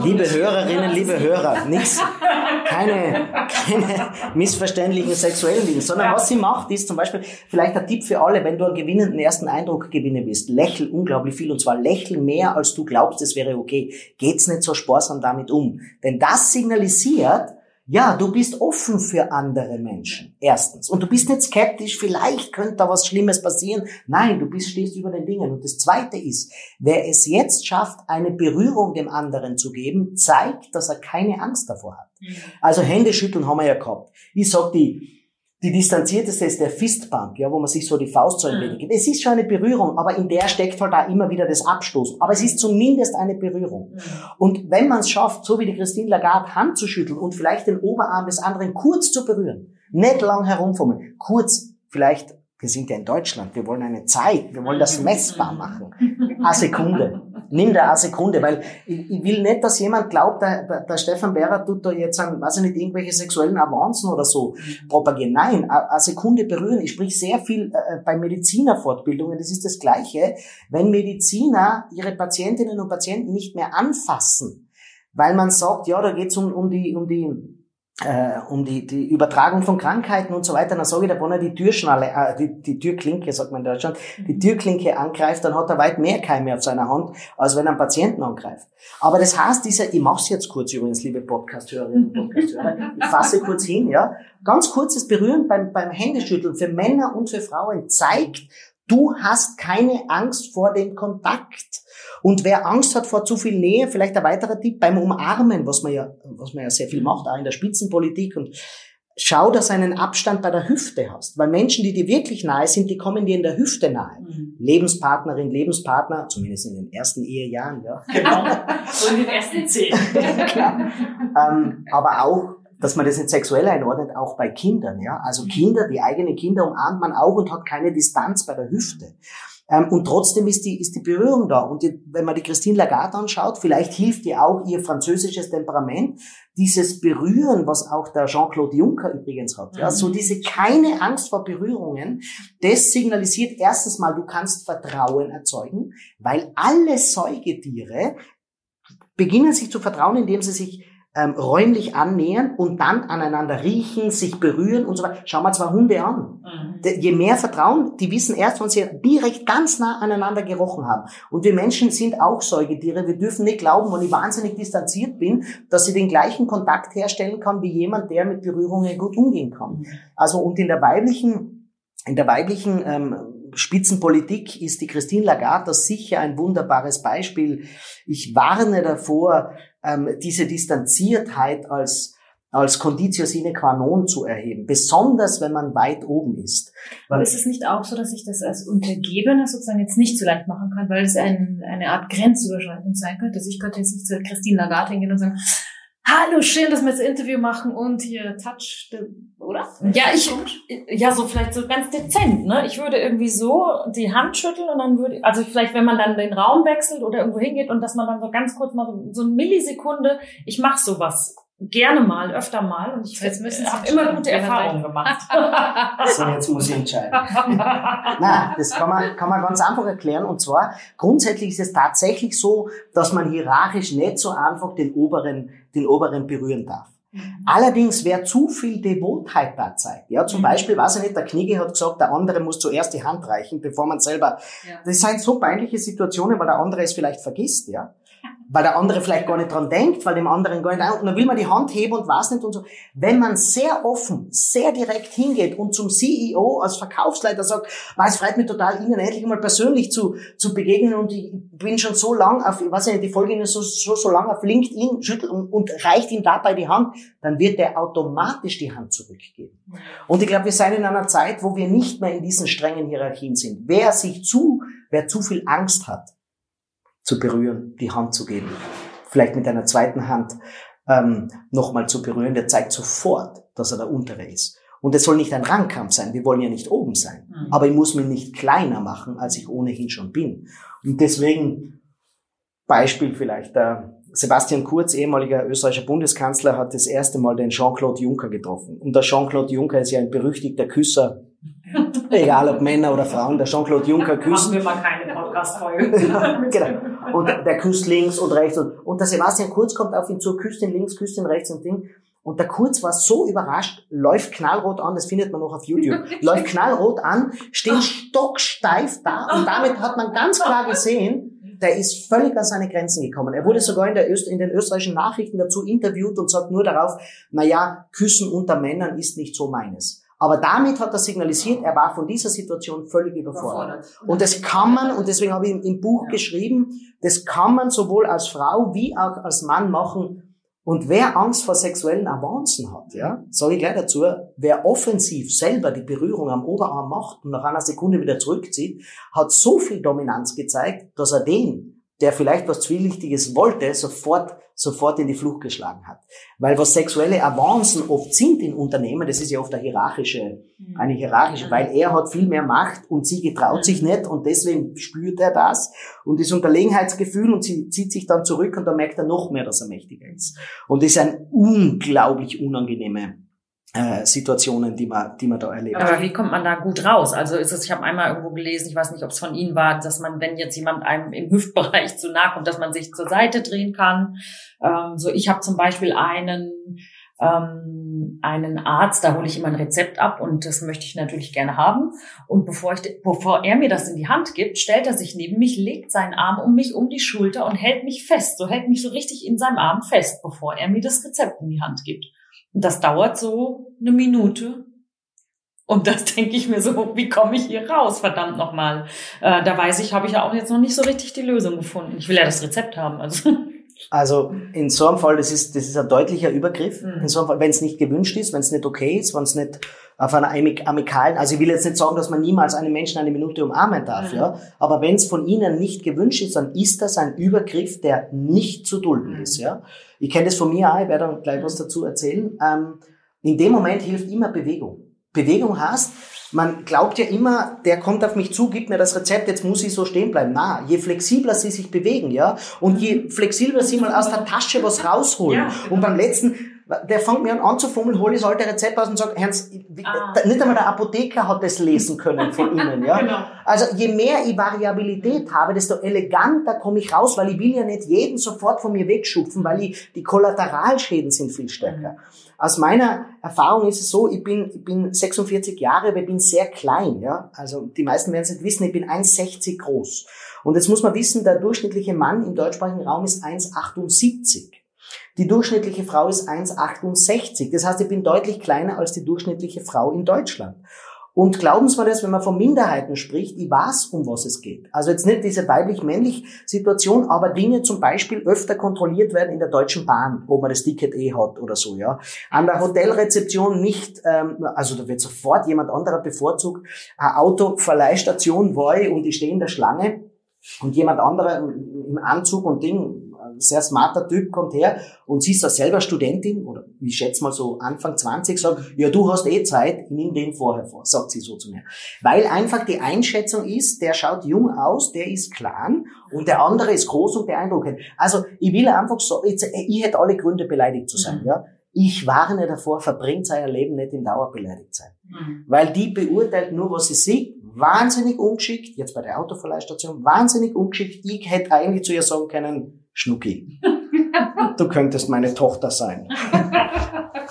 Liebe Hörerinnen, liebe Hörer, nichts, keine, keine missverständlichen sexuellen Dinge, sondern ja. was sie macht, ist zum Beispiel, vielleicht ein Tipp für alle, wenn du einen gewinnenden ersten Eindruck gewinnen willst, lächel unglaublich viel, und zwar lächel mehr, als du glaubst, es wäre okay. Geht's nicht so sparsam damit um. Denn das signalisiert, ja, du bist offen für andere Menschen. Erstens. Und du bist nicht skeptisch, vielleicht könnte da was Schlimmes passieren. Nein, du bist, stehst über den Dingen. Und das zweite ist, wer es jetzt schafft, eine Berührung dem anderen zu geben, zeigt, dass er keine Angst davor hat. Mhm. Also Hände schütteln haben wir ja gehabt. Ich sag die, die distanzierteste ist der Fistbump, ja, wo man sich so die Faust so ein gibt. Es ist schon eine Berührung, aber in der steckt halt da immer wieder das Abstoßen. Aber es ist zumindest eine Berührung. Mhm. Und wenn man es schafft, so wie die Christine Lagarde, Hand zu schütteln und vielleicht den Oberarm des anderen kurz zu berühren, nicht lang herumfummeln, kurz, vielleicht, wir sind ja in Deutschland, wir wollen eine Zeit, wir wollen das messbar machen. Eine Sekunde nimm da eine Sekunde, weil ich, ich will nicht, dass jemand glaubt, der, der, der Stefan Behrer tut da jetzt, an, weiß ich nicht, irgendwelche sexuellen Avancen oder so propagieren. Nein, eine Sekunde berühren. Ich sprich sehr viel äh, bei Medizinerfortbildungen, das ist das Gleiche. Wenn Mediziner ihre Patientinnen und Patienten nicht mehr anfassen, weil man sagt, ja, da geht's um, um die, um die äh, um die, die Übertragung von Krankheiten und so weiter, dann sage ich, da, wenn er die Türschnalle, äh, die, die Türklinke, sagt man in Deutschland, die mhm. Türklinke angreift, dann hat er weit mehr Keime auf seiner Hand, als wenn er einen Patienten angreift. Aber das heißt, dieser, ich mach's jetzt kurz übrigens, liebe Podcast-Hörerinnen und Podcast-Hörer, ich fasse kurz hin, ja, ganz kurzes Berühren beim, beim Händeschütteln für Männer und für Frauen zeigt, du hast keine Angst vor dem Kontakt. Und wer Angst hat vor zu viel Nähe, vielleicht ein weiterer Tipp beim Umarmen, was man ja, was man ja sehr viel macht, auch in der Spitzenpolitik und schau, dass du einen Abstand bei der Hüfte hast. Weil Menschen, die dir wirklich nahe sind, die kommen dir in der Hüfte nahe. Mhm. Lebenspartnerin, Lebenspartner, zumindest in den ersten Ehejahren, ja. Genau. so in den ersten zehn. ähm, aber auch, dass man das nicht sexuell einordnet, auch bei Kindern, ja. Also Kinder, die eigenen Kinder umarmt man auch und hat keine Distanz bei der Hüfte. Ähm, und trotzdem ist die, ist die Berührung da. Und die, wenn man die Christine Lagarde anschaut, vielleicht hilft ihr auch ihr französisches Temperament, dieses Berühren, was auch der Jean-Claude Juncker übrigens hat. Ja, so mhm. diese keine Angst vor Berührungen, das signalisiert erstens mal, du kannst Vertrauen erzeugen, weil alle Säugetiere beginnen sich zu vertrauen, indem sie sich ähm, räumlich annähern und dann aneinander riechen, sich berühren und so weiter. Schau mal zwei Hunde an. Mhm. Je mehr Vertrauen, die wissen erst, wenn sie direkt ganz nah aneinander gerochen haben. Und wir Menschen sind auch Säugetiere. Wir dürfen nicht glauben, wenn ich wahnsinnig distanziert bin, dass ich den gleichen Kontakt herstellen kann wie jemand, der mit Berührungen gut umgehen kann. Mhm. Also und in der weiblichen, in der weiblichen ähm, Spitzenpolitik ist die Christine Lagarde sicher ein wunderbares Beispiel. Ich warne davor, ähm, diese Distanziertheit als als Conditio sine qua non zu erheben, besonders wenn man weit oben ist. Aber ist es nicht auch so, dass ich das als Untergebener sozusagen jetzt nicht so leicht machen kann, weil es ein, eine Art Grenzüberschreitung sein könnte? Also ich könnte jetzt nicht zu Christine Lagarde hingehen und sagen, hallo, schön, dass wir das Interview machen und hier Touch, oder? Ja, ich, ja, so vielleicht so ganz dezent, ne? Ich würde irgendwie so die Hand schütteln und dann würde, also vielleicht, wenn man dann den Raum wechselt oder irgendwo hingeht und dass man dann so ganz kurz mal so, so eine Millisekunde, ich mache sowas gerne mal, öfter mal und ich habe immer gute Erfahrungen gemacht. so, jetzt muss ich entscheiden. Nein, das kann man, kann man ganz einfach erklären und zwar grundsätzlich ist es tatsächlich so, dass man hierarchisch nicht so einfach den oberen, den oberen berühren darf. Mhm. Allerdings, wer zu viel Devotheit da zeigt, ja, zum mhm. Beispiel, weiß ich nicht, der Knigge hat gesagt, der andere muss zuerst die Hand reichen, bevor man selber, ja. das sind so peinliche Situationen, weil der andere es vielleicht vergisst, ja weil der andere vielleicht gar nicht dran denkt, weil dem anderen gar nicht, und dann will man die Hand heben und weiß nicht und so. Wenn man sehr offen, sehr direkt hingeht und zum CEO als Verkaufsleiter sagt, es freut mich total, Ihnen endlich mal persönlich zu, zu begegnen und ich bin schon so lang auf, ich weiß nicht, die folge Ihnen so, so, so lang auf LinkedIn, schüttelt und, und reicht ihm dabei die Hand, dann wird er automatisch die Hand zurückgeben. Und ich glaube, wir sind in einer Zeit, wo wir nicht mehr in diesen strengen Hierarchien sind. Wer sich zu, wer zu viel Angst hat, zu berühren, die Hand zu geben. vielleicht mit einer zweiten Hand ähm, nochmal zu berühren, der zeigt sofort, dass er der untere ist. Und es soll nicht ein Rangkampf sein. Wir wollen ja nicht oben sein. Mhm. Aber ich muss mich nicht kleiner machen, als ich ohnehin schon bin. Und deswegen, Beispiel vielleicht, der Sebastian Kurz, ehemaliger österreichischer Bundeskanzler, hat das erste Mal den Jean-Claude Juncker getroffen. Und der Jean-Claude Juncker ist ja ein berüchtigter Küsser. Egal ob Männer oder Frauen, der Jean-Claude Juncker küsst. Machen wir mal keine Podcast-Folge. genau. Und der küsst links und rechts. Und, und der Sebastian Kurz kommt auf ihn zu, küsst ihn links, küsst ihn rechts und Ding. Und der Kurz war so überrascht, läuft knallrot an, das findet man noch auf YouTube, läuft knallrot an, steht stocksteif da und damit hat man ganz klar gesehen, der ist völlig an seine Grenzen gekommen. Er wurde sogar in, der Öst in den österreichischen Nachrichten dazu interviewt und sagt nur darauf, na ja, Küssen unter Männern ist nicht so meines. Aber damit hat er signalisiert, er war von dieser Situation völlig überfordert. Und das kann man, und deswegen habe ich im Buch geschrieben, das kann man sowohl als Frau wie auch als Mann machen, und wer Angst vor sexuellen Avancen hat, ja, sage ich gleich dazu, wer offensiv selber die Berührung am Oberarm macht und nach einer Sekunde wieder zurückzieht, hat so viel Dominanz gezeigt, dass er den, der vielleicht was Zwielichtiges wollte, sofort sofort in die Flucht geschlagen hat. Weil was sexuelle Avancen oft sind in Unternehmen, das ist ja oft eine hierarchische, mhm. eine hierarchische, weil er hat viel mehr Macht und sie getraut sich nicht und deswegen spürt er das und das Unterlegenheitsgefühl und sie zieht sich dann zurück und dann merkt er noch mehr, dass er mächtiger ist. Und das ist ein unglaublich unangenehme äh, Situationen, die man, die man da erlebt. Aber wie kommt man da gut raus? Also ist es, ich habe einmal irgendwo gelesen, ich weiß nicht, ob es von Ihnen war, dass man, wenn jetzt jemand einem im Hüftbereich zu nahe kommt, dass man sich zur Seite drehen kann. Ähm, so, ich habe zum Beispiel einen ähm, einen Arzt, da hole ich immer ein Rezept ab und das möchte ich natürlich gerne haben. Und bevor, ich, bevor er mir das in die Hand gibt, stellt er sich neben mich, legt seinen Arm um mich um die Schulter und hält mich fest. So hält mich so richtig in seinem Arm fest, bevor er mir das Rezept in die Hand gibt. Und das dauert so eine Minute. Und das denke ich mir so, wie komme ich hier raus, verdammt nochmal. Äh, da weiß ich, habe ich ja auch jetzt noch nicht so richtig die Lösung gefunden. Ich will ja das Rezept haben. Also, also in so einem Fall, das ist, das ist ein deutlicher Übergriff. Mhm. In so einem Fall, wenn es nicht gewünscht ist, wenn es nicht okay ist, wenn es nicht auf einer amikalen, also ich will jetzt nicht sagen, dass man niemals einen Menschen eine Minute umarmen darf, mhm. ja, aber wenn es von Ihnen nicht gewünscht ist, dann ist das ein Übergriff, der nicht zu dulden mhm. ist, ja. Ich kenne das von mir auch, ich werde dann gleich was dazu erzählen. Ähm, in dem Moment hilft immer Bewegung. Bewegung heißt, man glaubt ja immer, der kommt auf mich zu, gibt mir das Rezept, jetzt muss ich so stehen bleiben. Na, je flexibler sie sich bewegen, ja, und je flexibler sie mal aus der Tasche was rausholen. Ja, genau. Und beim letzten, der fängt mir an anzufummeln, hole das alte Rezept aus und sagt, Hans, ah. nicht einmal der Apotheker hat das lesen können von Ihnen, ja. genau. Also je mehr ich Variabilität habe, desto eleganter komme ich raus, weil ich will ja nicht jeden sofort von mir wegschupfen, weil ich, die Kollateralschäden sind viel stärker. Mhm. Aus meiner Erfahrung ist es so, ich bin, ich bin 46 Jahre, aber ich bin sehr klein, ja. Also die meisten werden es nicht wissen, ich bin 1,60 groß. Und jetzt muss man wissen, der durchschnittliche Mann im deutschsprachigen Raum ist 1,78. Die durchschnittliche Frau ist 1,68. Das heißt, ich bin deutlich kleiner als die durchschnittliche Frau in Deutschland. Und glauben Sie mir das, wenn man von Minderheiten spricht, ich weiß, um was es geht. Also jetzt nicht diese weiblich-männlich Situation, aber Dinge zum Beispiel öfter kontrolliert werden in der Deutschen Bahn, ob man das Ticket eh hat oder so, ja. An der Hotelrezeption nicht, ähm, also da wird sofort jemand anderer bevorzugt. Eine Autoverleihstation war ich und ich stehe in der Schlange und jemand anderer im Anzug und Ding sehr smarter Typ kommt her und sie ist da selber Studentin oder ich schätze mal so Anfang 20, sagt, ja, du hast eh Zeit, ich nimm den vorher vor, sagt sie so zu mir. Weil einfach die Einschätzung ist, der schaut jung aus, der ist klein und der andere ist groß und beeindruckend. Also ich will einfach so, ich, ich hätte alle Gründe beleidigt zu sein, mhm. ja. Ich warne davor, verbringt euer Leben nicht in Dauer beleidigt sein. Mhm. Weil die beurteilt nur, was sie sieht, wahnsinnig ungeschickt, jetzt bei der Autoverleihstation, wahnsinnig ungeschickt. Ich hätte eigentlich zu ihr sagen können, Schnucki, du könntest meine Tochter sein.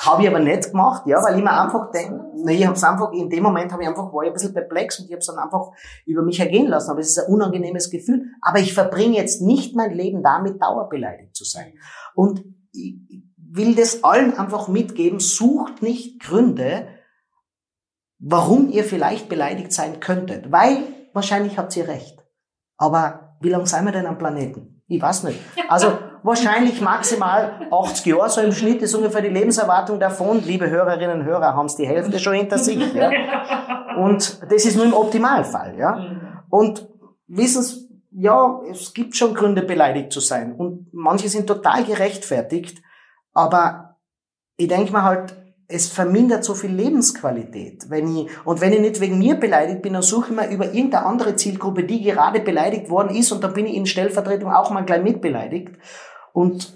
habe ich aber nicht gemacht, ja, weil ich mir einfach denke, na, ich habe einfach, in dem Moment habe ich einfach, war ich ein bisschen perplex und ich habe es dann einfach über mich ergehen lassen. Aber es ist ein unangenehmes Gefühl. Aber ich verbringe jetzt nicht mein Leben damit, dauerbeleidigt zu sein. Und ich will das allen einfach mitgeben, sucht nicht Gründe, warum ihr vielleicht beleidigt sein könntet. Weil wahrscheinlich habt ihr recht. Aber wie lange seien wir denn am Planeten? Ich weiß nicht. Also wahrscheinlich maximal 80 Jahre, so im Schnitt ist ungefähr die Lebenserwartung davon. Liebe Hörerinnen und Hörer, haben es die Hälfte schon hinter sich. Ja? Und das ist nur im Optimalfall. Ja? Und wissen Sie, ja, es gibt schon Gründe, beleidigt zu sein. Und manche sind total gerechtfertigt. Aber ich denke mir halt, es vermindert so viel Lebensqualität. Wenn ich, und wenn ich nicht wegen mir beleidigt bin, dann suche ich mir über irgendeine andere Zielgruppe, die gerade beleidigt worden ist, und dann bin ich in Stellvertretung auch mal gleich mitbeleidigt. Und,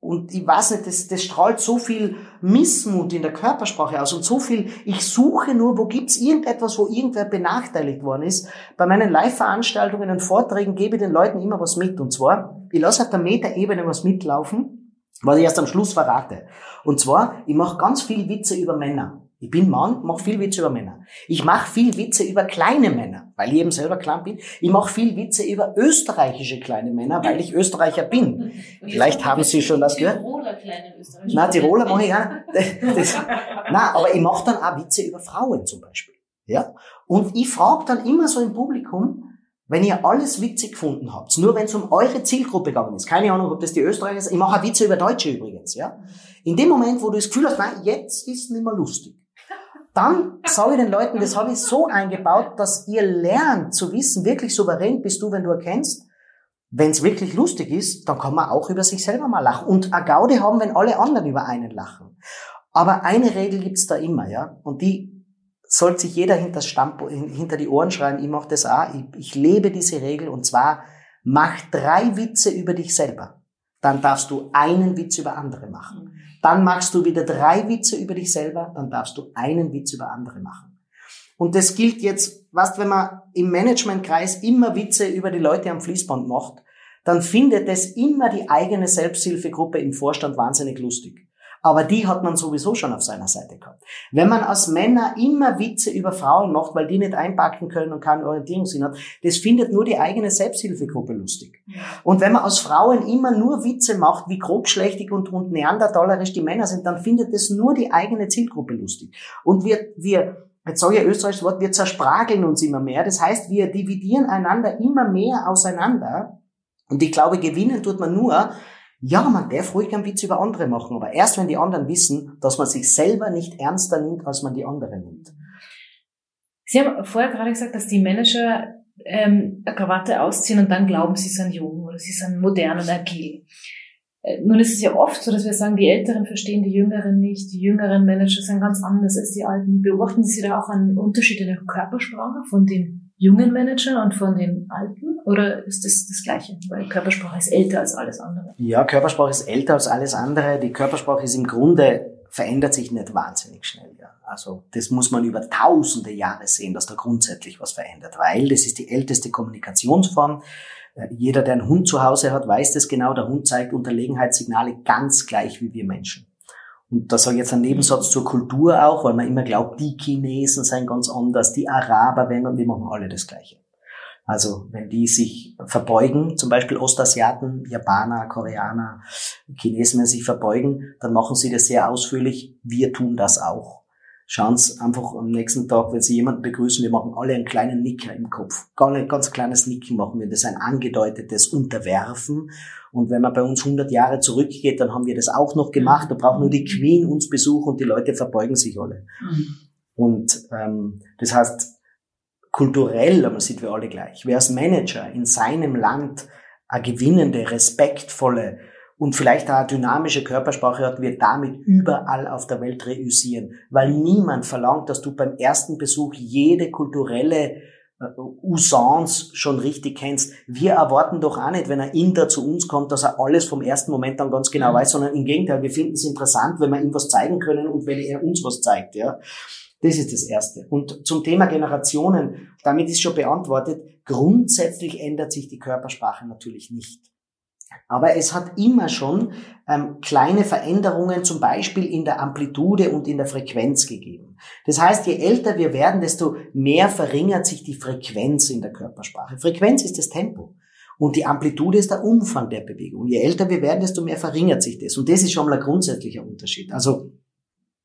und ich weiß nicht, das, das strahlt so viel Missmut in der Körpersprache aus und so viel, ich suche nur, wo gibt's irgendetwas, wo irgendwer benachteiligt worden ist. Bei meinen Live-Veranstaltungen und Vorträgen gebe ich den Leuten immer was mit. Und zwar, ich lasse auf der Metaebene was mitlaufen was ich erst am Schluss verrate. Und zwar, ich mache ganz viel Witze über Männer. Ich bin Mann, mache viel Witze über Männer. Ich mache viel Witze über kleine Männer, weil ich eben selber klein bin. Ich mache viel Witze über österreichische kleine Männer, weil ich Österreicher bin. Vielleicht haben Sie schon das gehört. Tiroler kleine Österreicher. Na, Tiroler mache ich ja. Na, aber ich mache dann auch Witze über Frauen zum Beispiel. Ja. Und ich frage dann immer so im Publikum, wenn ihr alles witzig gefunden habt, nur wenn es um eure Zielgruppe gegangen ist, keine Ahnung, ob das die Österreicher sind, ich mache auch Witze über Deutsche übrigens, ja. In dem Moment, wo du das Gefühl hast, nein, jetzt ist nicht mehr lustig, dann sage ich den Leuten, das habe ich so eingebaut, dass ihr lernt zu wissen, wirklich souverän bist du, wenn du erkennst, wenn es wirklich lustig ist, dann kann man auch über sich selber mal lachen und eine Gaude haben, wenn alle anderen über einen lachen. Aber eine Regel gibt's da immer, ja, und die sollte sich jeder hinter, Stampo, hinter die Ohren schreien, ich mache das auch, ich, ich lebe diese Regel und zwar, mach drei Witze über dich selber. Dann darfst du einen Witz über andere machen. Mhm. Dann machst du wieder drei Witze über dich selber, dann darfst du einen Witz über andere machen. Und das gilt jetzt, was, wenn man im Managementkreis immer Witze über die Leute am Fließband macht, dann findet es immer die eigene Selbsthilfegruppe im Vorstand wahnsinnig lustig. Aber die hat man sowieso schon auf seiner Seite gehabt. Wenn man als Männer immer Witze über Frauen macht, weil die nicht einpacken können und keinen Orientierungssinn hat, das findet nur die eigene Selbsthilfegruppe lustig. Und wenn man aus Frauen immer nur Witze macht, wie grobschlächtig und, und neandertalerisch die Männer sind, dann findet das nur die eigene Zielgruppe lustig. Und wir, wir, jetzt sage ich ein österreichisches Wort, wir zersprageln uns immer mehr. Das heißt, wir dividieren einander immer mehr auseinander. Und ich glaube, gewinnen tut man nur, ja, man darf ruhig einen Witz über andere machen, aber erst wenn die anderen wissen, dass man sich selber nicht ernster nimmt, als man die anderen nimmt. Sie haben vorher gerade gesagt, dass die Manager ähm, eine Krawatte ausziehen und dann glauben, sie sind jung oder sie sind modern und agil. Äh, nun ist es ja oft so, dass wir sagen, die Älteren verstehen die Jüngeren nicht, die jüngeren Manager sind ganz anders als die Alten. Beobachten Sie da auch einen Unterschied in der Körpersprache von den jungen Managern und von den alten? Oder ist das das Gleiche? Weil Körpersprache ist älter als alles andere. Ja, Körpersprache ist älter als alles andere. Die Körpersprache ist im Grunde, verändert sich nicht wahnsinnig schnell. Ja. Also das muss man über tausende Jahre sehen, dass da grundsätzlich was verändert, weil das ist die älteste Kommunikationsform. Äh, jeder, der einen Hund zu Hause hat, weiß das genau. Der Hund zeigt Unterlegenheitssignale ganz gleich wie wir Menschen. Und da sage ich jetzt einen Nebensatz zur Kultur auch, weil man immer glaubt, die Chinesen seien ganz anders, die Araber, wenn wir machen alle das Gleiche. Also wenn die sich verbeugen, zum Beispiel Ostasiaten, Japaner, Koreaner, Chinesen, wenn sie sich verbeugen, dann machen sie das sehr ausführlich. Wir tun das auch schauen Sie einfach am nächsten Tag, wenn Sie jemanden begrüßen, wir machen alle einen kleinen Nicker im Kopf. Ganz, ganz kleines Nicken machen wir. Das ist ein angedeutetes Unterwerfen. Und wenn man bei uns 100 Jahre zurückgeht, dann haben wir das auch noch gemacht. Da braucht nur die Queen uns besuchen und die Leute verbeugen sich alle. Mhm. Und ähm, das heißt, kulturell aber sind wir alle gleich. Wer als Manager in seinem Land eine gewinnende, respektvolle, und vielleicht auch eine dynamische Körpersprache hat, wird damit überall auf der Welt reüssieren, weil niemand verlangt, dass du beim ersten Besuch jede kulturelle äh, Usance schon richtig kennst. Wir erwarten doch auch nicht, wenn ein Inder zu uns kommt, dass er alles vom ersten Moment dann ganz genau mhm. weiß, sondern im Gegenteil, wir finden es interessant, wenn wir ihm was zeigen können und wenn er uns was zeigt, ja. Das ist das Erste. Und zum Thema Generationen, damit ist schon beantwortet, grundsätzlich ändert sich die Körpersprache natürlich nicht. Aber es hat immer schon ähm, kleine Veränderungen, zum Beispiel in der Amplitude und in der Frequenz gegeben. Das heißt, je älter wir werden, desto mehr verringert sich die Frequenz in der Körpersprache. Frequenz ist das Tempo. Und die Amplitude ist der Umfang der Bewegung. Je älter wir werden, desto mehr verringert sich das. Und das ist schon mal ein grundsätzlicher Unterschied. Also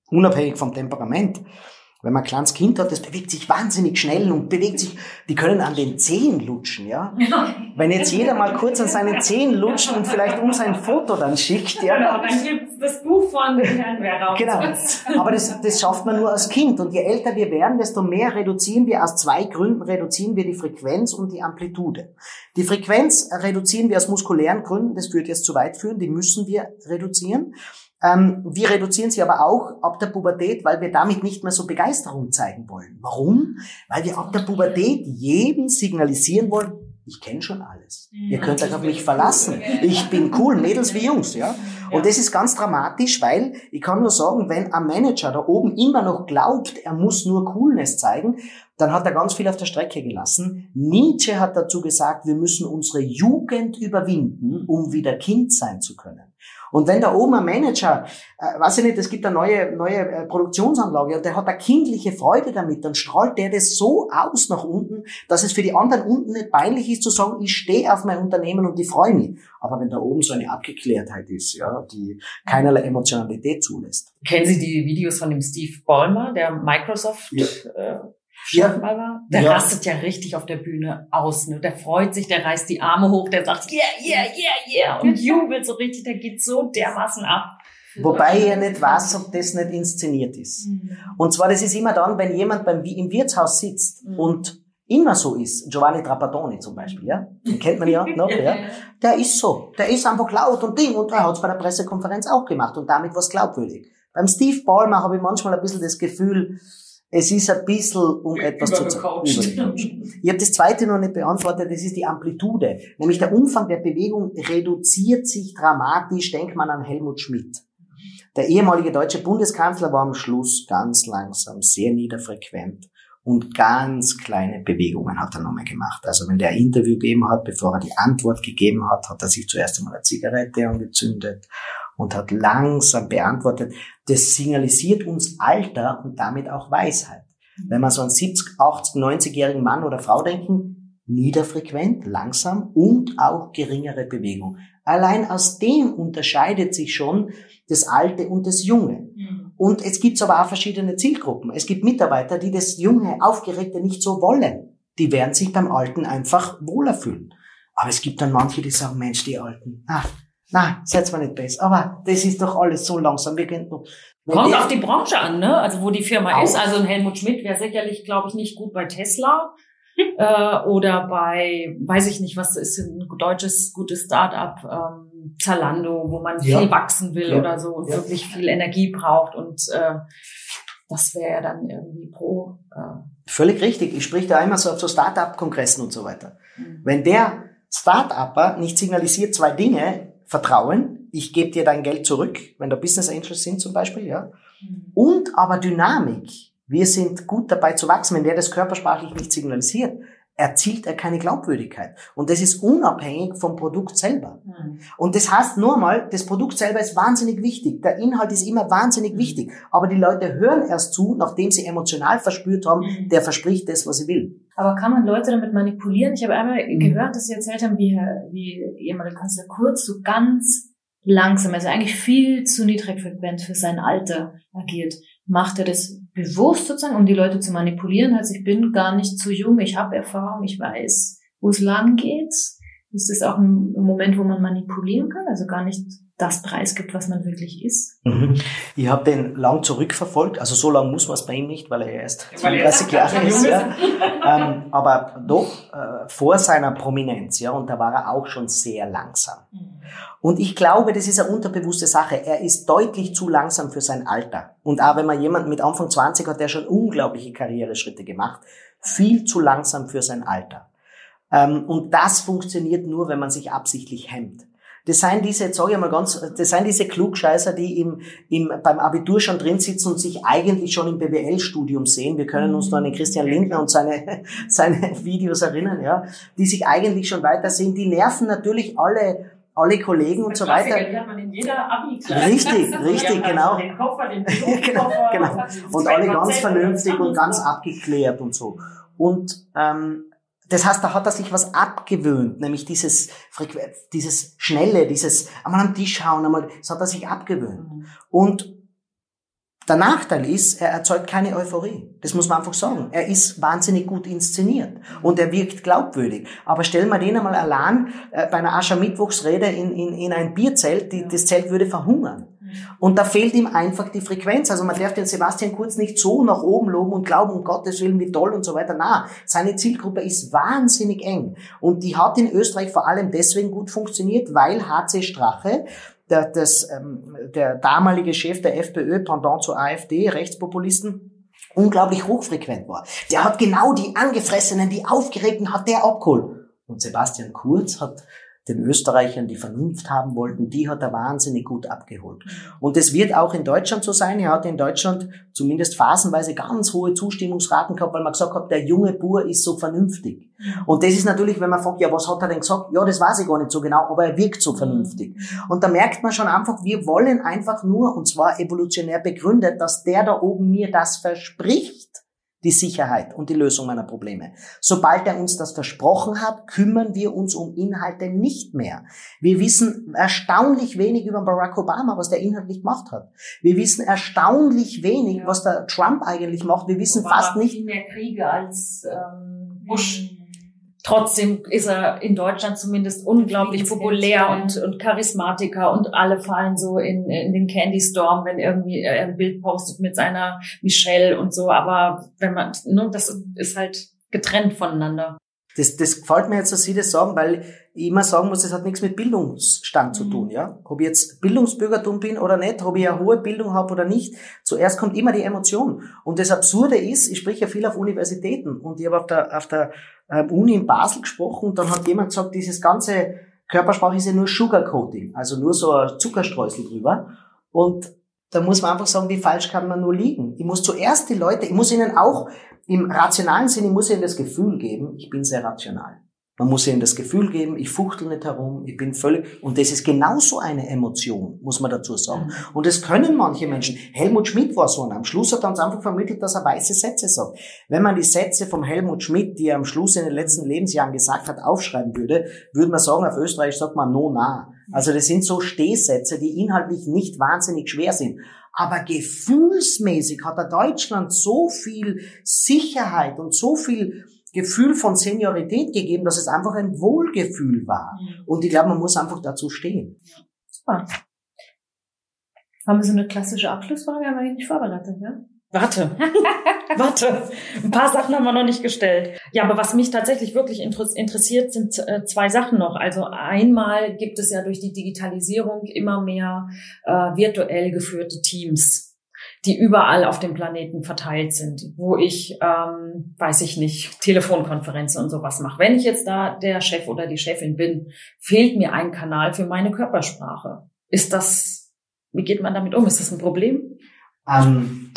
unabhängig vom Temperament. Wenn man ein kleines Kind hat, das bewegt sich wahnsinnig schnell und bewegt sich, die können an den Zehen lutschen, ja. wenn jetzt jeder mal kurz an seinen Zehen lutscht und vielleicht uns ein Foto dann schickt, ja. Genau, dann gibt's das Buch von Herrn Werra. Genau. Aber das, das schafft man nur als Kind. Und je älter wir werden, desto mehr reduzieren wir aus zwei Gründen reduzieren wir die Frequenz und die Amplitude. Die Frequenz reduzieren wir aus muskulären Gründen, das würde jetzt zu weit führen, die müssen wir reduzieren. Ähm, wir reduzieren sie aber auch ab der Pubertät, weil wir damit nicht mehr so Begeisterung zeigen wollen. Warum? Weil wir ab der Pubertät jedem signalisieren wollen, ich kenne schon alles. Ihr könnt euch auf mich verlassen. Ich bin cool, Mädels wie Jungs, ja. Und das ist ganz dramatisch, weil ich kann nur sagen, wenn ein Manager da oben immer noch glaubt, er muss nur Coolness zeigen, dann hat er ganz viel auf der Strecke gelassen. Nietzsche hat dazu gesagt, wir müssen unsere Jugend überwinden, um wieder Kind sein zu können. Und wenn da oben ein Manager, äh, weiß ich nicht, es gibt eine neue, neue äh, Produktionsanlage und der hat eine kindliche Freude damit, dann strahlt der das so aus nach unten, dass es für die anderen unten nicht peinlich ist zu sagen, ich stehe auf mein Unternehmen und ich freue mich. Aber wenn da oben so eine Abgeklärtheit ist, ja, die keinerlei Emotionalität zulässt. Kennen Sie die Videos von dem Steve Ballmer, der Microsoft Ja. äh, Ja. Der Ja. rastet ja richtig auf der Bühne aus. Ne? Der freut sich, der reißt die Arme hoch, der sagt yeah, yeah, yeah, yeah und jubelt so richtig, der geht so dermaßen ab. Wobei ich ja nicht weiß, ob das nicht inszeniert ist. Und zwar, das ist immer dann, wenn jemand beim, im Wirtshaus sitzt Mhm. und immer so ist, Giovanni Trapattoni zum Beispiel, ja, den kennt man ja noch, ja, der ist so, der ist einfach laut und Ding und er hat es bei der Pressekonferenz auch gemacht und damit war es glaubwürdig. Beim Steve Ballmer habe ich manchmal ein bisschen das Gefühl, es ist ein bisschen um etwas zu. Übergecoacht. Ich habe das zweite noch nicht beantwortet, das ist die Amplitude. Nämlich der Umfang der Bewegung reduziert sich dramatisch, denkt man an Helmut Schmidt. Der ehemalige deutsche Bundeskanzler war am Schluss ganz langsam, sehr niederfrequent und ganz kleine Bewegungen hat er nochmal gemacht. Also wenn der ein Interview gegeben hat, bevor er die Antwort gegeben hat, hat er sich zuerst einmal eine Zigarette angezündet und hat langsam beantwortet. Das signalisiert uns Alter und damit auch Weisheit. Wenn man so einen 70, 80, 90-jährigen Mann oder Frau denken, niederfrequent, langsam und auch geringere Bewegung. Allein aus dem unterscheidet sich schon das Alte und das Junge. Und es gibt aber auch verschiedene Zielgruppen. Es gibt Mitarbeiter, die das junge, aufgeregte nicht so wollen. Die werden sich beim Alten einfach wohler fühlen. Aber es gibt dann manche, die sagen, Mensch, die Alten, ah, na, seid mal nicht besser. Aber das ist doch alles so langsam. Wir können doch, wenn Kommt auf die Branche an, ne? Also wo die Firma Auch. ist. Also ein Helmut Schmidt wäre sicherlich, glaube ich, nicht gut bei Tesla. äh, oder bei, weiß ich nicht, was ist ein deutsches gutes Start-up, ähm, Zalando, wo man Ja. viel wachsen will Ja. oder so und Ja. wirklich viel Energie braucht. Und äh, das wäre ja dann irgendwie pro. Äh, Völlig richtig. Ich sprich da immer so auf so Start-up-Kongressen und so weiter. Mhm. Wenn der Start-Upper nicht signalisiert zwei Dinge, Vertrauen, ich gebe dir dein Geld zurück, wenn da Business Angels sind zum Beispiel, ja, und aber Dynamik. Wir sind gut dabei zu wachsen. Wenn der das körpersprachlich nicht signalisiert, erzielt er keine Glaubwürdigkeit. Und das ist unabhängig vom Produkt selber. Und das heißt nur mal, das Produkt selber ist wahnsinnig wichtig. Der Inhalt ist immer wahnsinnig wichtig. Aber die Leute hören erst zu, nachdem sie emotional verspürt haben, der verspricht das, was sie will. Aber kann man Leute damit manipulieren? Ich habe einmal Mhm. gehört, dass Sie erzählt haben, wie, wie ehemaliger Kanzler Kurz so ganz langsam, also eigentlich viel zu niedrigfrequent für sein Alter agiert. Macht er das bewusst sozusagen, um die Leute zu manipulieren? Also ich bin gar nicht zu jung, ich habe Erfahrung, ich weiß, wo es lang geht. Ist das auch ein Moment, wo man manipulieren kann? Also gar nicht das preisgibt, was man wirklich ist? Mhm. Ich habe den lang zurückverfolgt, also so lang muss man es bei ihm nicht, weil er erst Weil er 32 Jahre ist. Ja. ähm, aber doch äh, vor seiner Prominenz, ja, und da war er auch schon sehr langsam. Und ich glaube, das ist eine unterbewusste Sache. Er ist deutlich zu langsam für sein Alter. Und auch wenn man jemanden mit Anfang 20 hat, der schon unglaubliche Karriereschritte gemacht, viel zu langsam für sein Alter. Ähm, und das funktioniert nur, wenn man sich absichtlich hemmt. Das sind diese, jetzt sage ich mal ganz, das sind diese Klugscheißer, die im, im, beim Abitur schon drin sitzen und sich eigentlich schon im BWL-Studium sehen. Wir können uns noch an den Christian Lindner und seine, seine Videos erinnern, ja, die sich eigentlich schon weiter sehen. Die nerven natürlich alle, alle Kollegen und so weiter. Richtig, richtig, genau. Den Koffer, den genau, genau. Und alle ganz vernünftig und ganz abgeklärt und so. Und ähm, das heißt, da hat er sich was abgewöhnt, nämlich dieses Frequ- dieses Schnelle, dieses einmal am Tisch hauen, einmal, das hat er sich abgewöhnt. Und Der Nachteil ist, er erzeugt keine Euphorie. Das muss man einfach sagen. Er ist wahnsinnig gut inszeniert und er wirkt glaubwürdig. Aber stell mal den einmal allein äh, bei einer Aschermittwochsrede in, in, in ein Bierzelt, die, das Zelt würde verhungern. Und da fehlt ihm einfach die Frequenz. Also man darf den Sebastian Kurz nicht so nach oben loben und glauben, um Gottes Willen, wie toll und so weiter. Na, seine Zielgruppe ist wahnsinnig eng. Und die hat in Österreich vor allem deswegen gut funktioniert, weil HC Strache der, das, ähm, der damalige Chef der FPÖ, Pendant zur AfD, Rechtspopulisten, unglaublich hochfrequent war. Der hat genau die Angefressenen, die Aufgeregten hat der abgeholt. Und Sebastian Kurz hat den Österreichern die Vernunft haben wollten, die hat er wahnsinnig gut abgeholt. Und es wird auch in Deutschland so sein. Er hat in Deutschland zumindest phasenweise ganz hohe Zustimmungsraten gehabt, weil man gesagt hat, der junge Bur ist so vernünftig. Und das ist natürlich, wenn man fragt, ja, was hat er denn gesagt? Ja, das weiß ich gar nicht so genau, aber er wirkt so vernünftig. Und da merkt man schon einfach, wir wollen einfach nur, und zwar evolutionär begründet, dass der da oben mir das verspricht, die Sicherheit und die Lösung meiner Probleme. Sobald er uns das versprochen hat, kümmern wir uns um Inhalte nicht mehr. Wir wissen erstaunlich wenig über Barack Obama, was der inhaltlich gemacht hat. Wir wissen erstaunlich wenig, was der Trump eigentlich macht. Wir wissen Obama fast nicht. Viel mehr Kriege als ähm, Bush. Trotzdem ist er in Deutschland zumindest unglaublich populär und, und Charismatiker und alle fallen so in, in den Candy Storm, wenn irgendwie er ein Bild postet mit seiner Michelle und so. Aber wenn man, ne, das ist halt getrennt voneinander. Das, das gefällt mir jetzt, dass Sie das sagen, weil ich immer sagen muss, das hat nichts mit Bildungsstand zu Mhm. tun, ja. Ob ich jetzt Bildungsbürgertum bin oder nicht, ob ich eine hohe Bildung habe oder nicht, zuerst kommt immer die Emotion. Und das Absurde ist, ich spreche ja viel auf Universitäten und ich habe auf der, auf der ähm, Uni in Basel gesprochen und dann hat jemand gesagt, dieses ganze Körpersprache ist ja nur Sugarcoating, also nur so ein Zuckerstreusel drüber. Und da muss man einfach sagen, wie falsch kann man nur liegen. Ich muss zuerst die Leute, ich muss ihnen auch im rationalen Sinne, ich muss ihnen das Gefühl geben, ich bin sehr rational. Man muss ihnen das Gefühl geben, ich fuchtel nicht herum, ich bin völlig, und das ist genauso eine Emotion, muss man dazu sagen. Und das können manche Menschen. Helmut Schmidt war so einer. Am Schluss hat er uns einfach vermittelt, dass er weiße Sätze sagt. Wenn man die Sätze vom Helmut Schmidt, die er am Schluss in den letzten Lebensjahren gesagt hat, aufschreiben würde, würde man sagen, auf Österreich sagt man no na. Also das sind so Stehsätze, die inhaltlich nicht wahnsinnig schwer sind. Aber gefühlsmäßig hat er Deutschland so viel Sicherheit und so viel Gefühl von Seniorität gegeben, dass es einfach ein Wohlgefühl war. Und ich glaube, man muss einfach dazu stehen. Super. Haben wir so eine klassische Abschlussfrage? Haben wir die nicht vorbereitet, ne? Warte, warte. Ein paar Sachen haben wir noch nicht gestellt. Ja, aber was mich tatsächlich wirklich inter interessiert, sind äh, zwei Sachen noch. Also einmal gibt es ja durch die Digitalisierung immer mehr äh, virtuell geführte Teams, die überall auf dem Planeten verteilt sind, wo ich, ähm, weiß ich nicht, Telefonkonferenzen und sowas mache. Wenn ich jetzt da der Chef oder die Chefin bin, fehlt mir ein Kanal für meine Körpersprache. Ist das, wie geht man damit um? Ist das ein Problem? Ähm,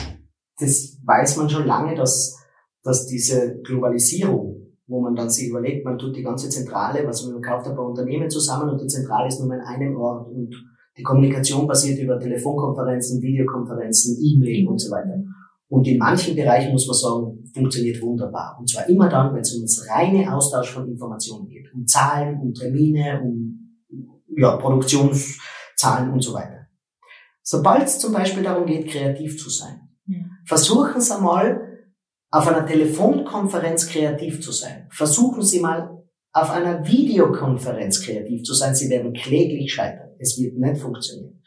das weiß man schon lange, dass, dass diese Globalisierung, wo man dann sich überlegt, man tut die ganze Zentrale, was man kauft ein paar Unternehmen zusammen und die Zentrale ist nur an einem Ort und die Kommunikation basiert über Telefonkonferenzen, Videokonferenzen, E-Mail und so weiter. Und in manchen Bereichen muss man sagen, funktioniert wunderbar. Und zwar immer dann, wenn es um das reine Austausch von Informationen geht. Um Zahlen, um Termine, um ja, Produktionszahlen und so weiter. Sobald es zum Beispiel darum geht, kreativ zu sein, versuchen Sie einmal, auf einer Telefonkonferenz kreativ zu sein. Versuchen Sie mal, auf einer Videokonferenz kreativ zu sein. Sie werden kläglich scheitern. Es wird nicht funktionieren.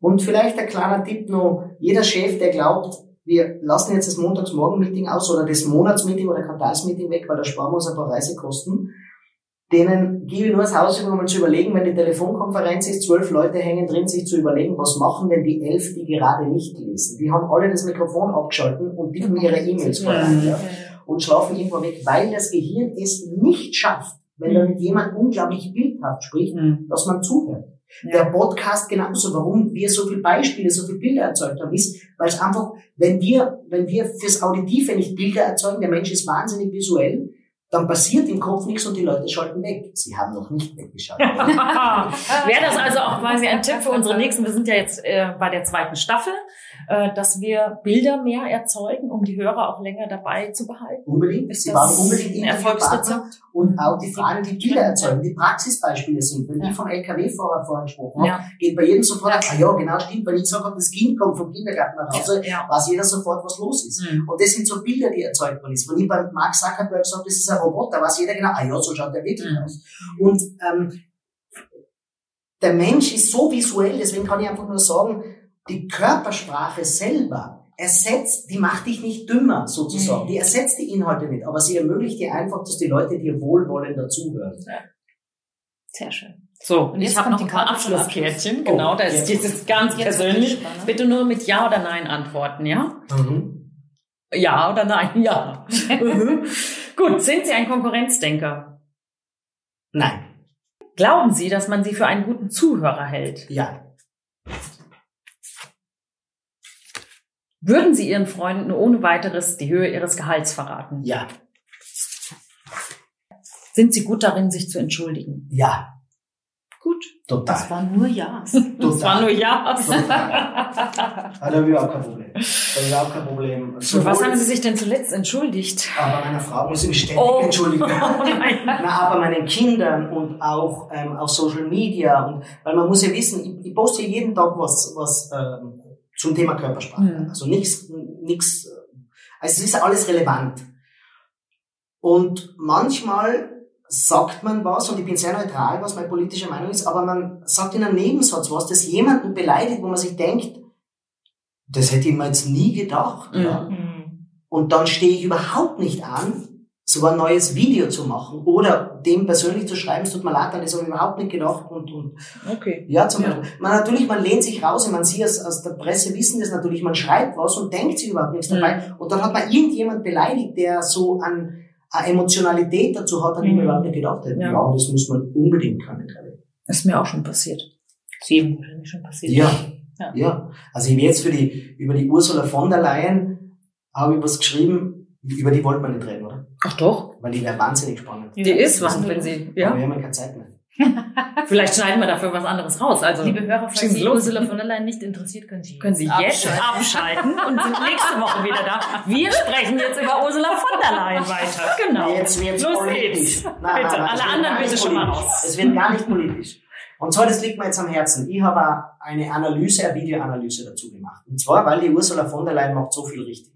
Und vielleicht ein kleiner Tipp noch. Jeder Chef, der glaubt, wir lassen jetzt das Montagsmorgen-Meeting aus oder das Monatsmeeting oder Quartalsmeeting weg, weil da sparen wir uns ein paar Reisekosten, denen gebe ich nur das Haus um mal zu überlegen, wenn die Telefonkonferenz ist, zwölf Leute hängen drin, sich zu überlegen, was machen denn die elf, die gerade nicht lesen. Die haben alle das Mikrofon abgeschalten und tippen ihre E-Mails vor. Ja und schlafen irgendwo weg, weil das Gehirn es nicht schafft, wenn da mit jemand unglaublich bildhaft spricht, dass man zuhört. Der Podcast genauso, warum wir so viele Beispiele, so viele Bilder erzeugt haben, ist, weil es einfach, wenn wir, wenn wir fürs Auditive nicht Bilder erzeugen, der Mensch ist wahnsinnig visuell, dann passiert im Kopf nichts und die Leute schalten weg. Sie haben noch nicht weggeschaltet. Wäre das also auch quasi ein Tipp für unsere nächsten? Wir sind ja jetzt äh, bei der zweiten Staffel. Äh, dass wir Bilder mehr erzeugen, um die Hörer auch länger dabei zu behalten? Unbedingt. Ist Sie brauchen unbedingt ein Erfolgsrezept? Und auch die Fragen, die Bilder erzeugen, die Praxisbeispiele sind. Wenn Ja. ich von LKW-Fahrer vorher gesprochen habe, Ja. geht bei jedem sofort, ah ja, genau, stimmt, wenn ich sage, das Kind kommt vom Kindergarten nach Hause, Ja. weiß jeder sofort, was los ist. Mhm. Und das sind so Bilder, die erzeugt man ist. Wenn ich beim Mark Zuckerberg sage, das ist ein Roboter, weiß jeder genau, ah ja, so schaut der wirklich Mhm. aus. Und ähm, der Mensch ist so visuell, deswegen kann ich einfach nur sagen, die Körpersprache selber ersetzt, die macht dich nicht dümmer, sozusagen. Mhm. Die ersetzt die Inhalte nicht, aber sie ermöglicht dir einfach, dass die Leute dir wohlwollender zuhören. Sehr schön. So, Und jetzt ich habe kommt noch die ein paar Abschlusskärtchen. Oh, Genau, da ist jetzt. dieses ganz Jetzt persönlich. Bitte nur mit Ja oder Nein antworten, ja? Mhm. Ja oder nein? Ja. Mhm. Gut, sind Sie ein Konkurrenzdenker? Nein, Glauben Sie, dass man Sie für einen guten Zuhörer hält? ja, Würden Sie Ihren Freunden ohne weiteres die Höhe Ihres Gehalts verraten? ja, Sind Sie gut darin, sich zu entschuldigen? ja, Gut. total. Das waren nur Ja's. Das war nur Ja. Ah, da habe ich auch kein Problem. Da habe ich auch kein Problem. Für was haben Sie sich denn zuletzt entschuldigt? Aber meiner Frau muss ich mich ständig Oh. entschuldigen. Oh nein. Na, aber meinen Kindern und auch ähm, auf Social Media und weil man muss ja wissen, ich, ich poste jeden Tag was was ähm, zum Thema Körpersprache. Mhm. Also nichts nichts äh, also es ist alles relevant. Und manchmal sagt man was und ich bin sehr neutral, was meine politische Meinung ist, aber man sagt in einem Nebensatz was, das jemanden beleidigt, wo man sich denkt, das hätte ich mir jetzt nie gedacht. Mhm. Ja. Und dann stehe ich überhaupt nicht an, so ein neues Video zu machen oder dem persönlich zu schreiben, es tut mir leid, an das habe ich überhaupt nicht gedacht. Und, und Okay. ja, zum Ja. Beispiel. Man natürlich, man lehnt sich raus, und man sieht aus, aus der Presse wissen das natürlich, man schreibt was und denkt sich überhaupt nichts Mhm. dabei. Und dann hat man irgendjemand beleidigt, der so an, eine Emotionalität dazu hat, an die man Mhm. überhaupt nicht gedacht hätte. Ja. Ja, und das muss man unbedingt können, glaube ich. Ist mir auch schon passiert. Sieben wahrscheinlich schon passiert. Ja. Ja. ja. Also ich habe jetzt für die, über die Ursula von der Leyen habe ich was geschrieben, über die wollte man nicht reden? Ach doch. Weil die wäre wahnsinnig spannend. Die ist was, wenn Sie, Aber ja. wir haben ja keine Zeit mehr. Vielleicht schneiden wir dafür was anderes raus. Also, Liebe Hörer, falls Sie los. Ursula von der Leyen nicht interessiert, können Sie, können Sie jetzt abschalten und sind nächste Woche wieder da. Wir sprechen jetzt über Ursula von der Leyen weiter. Genau. Jetzt wird's Los politisch. geht's. Nein, bitte, nein, nein, es alle wird anderen bitte schon mal raus. Es wird gar nicht politisch. Und zwar, das liegt mir jetzt am Herzen. Ich habe eine Analyse, eine Videoanalyse dazu gemacht. Und zwar, weil die Ursula von der Leyen macht so viel richtig.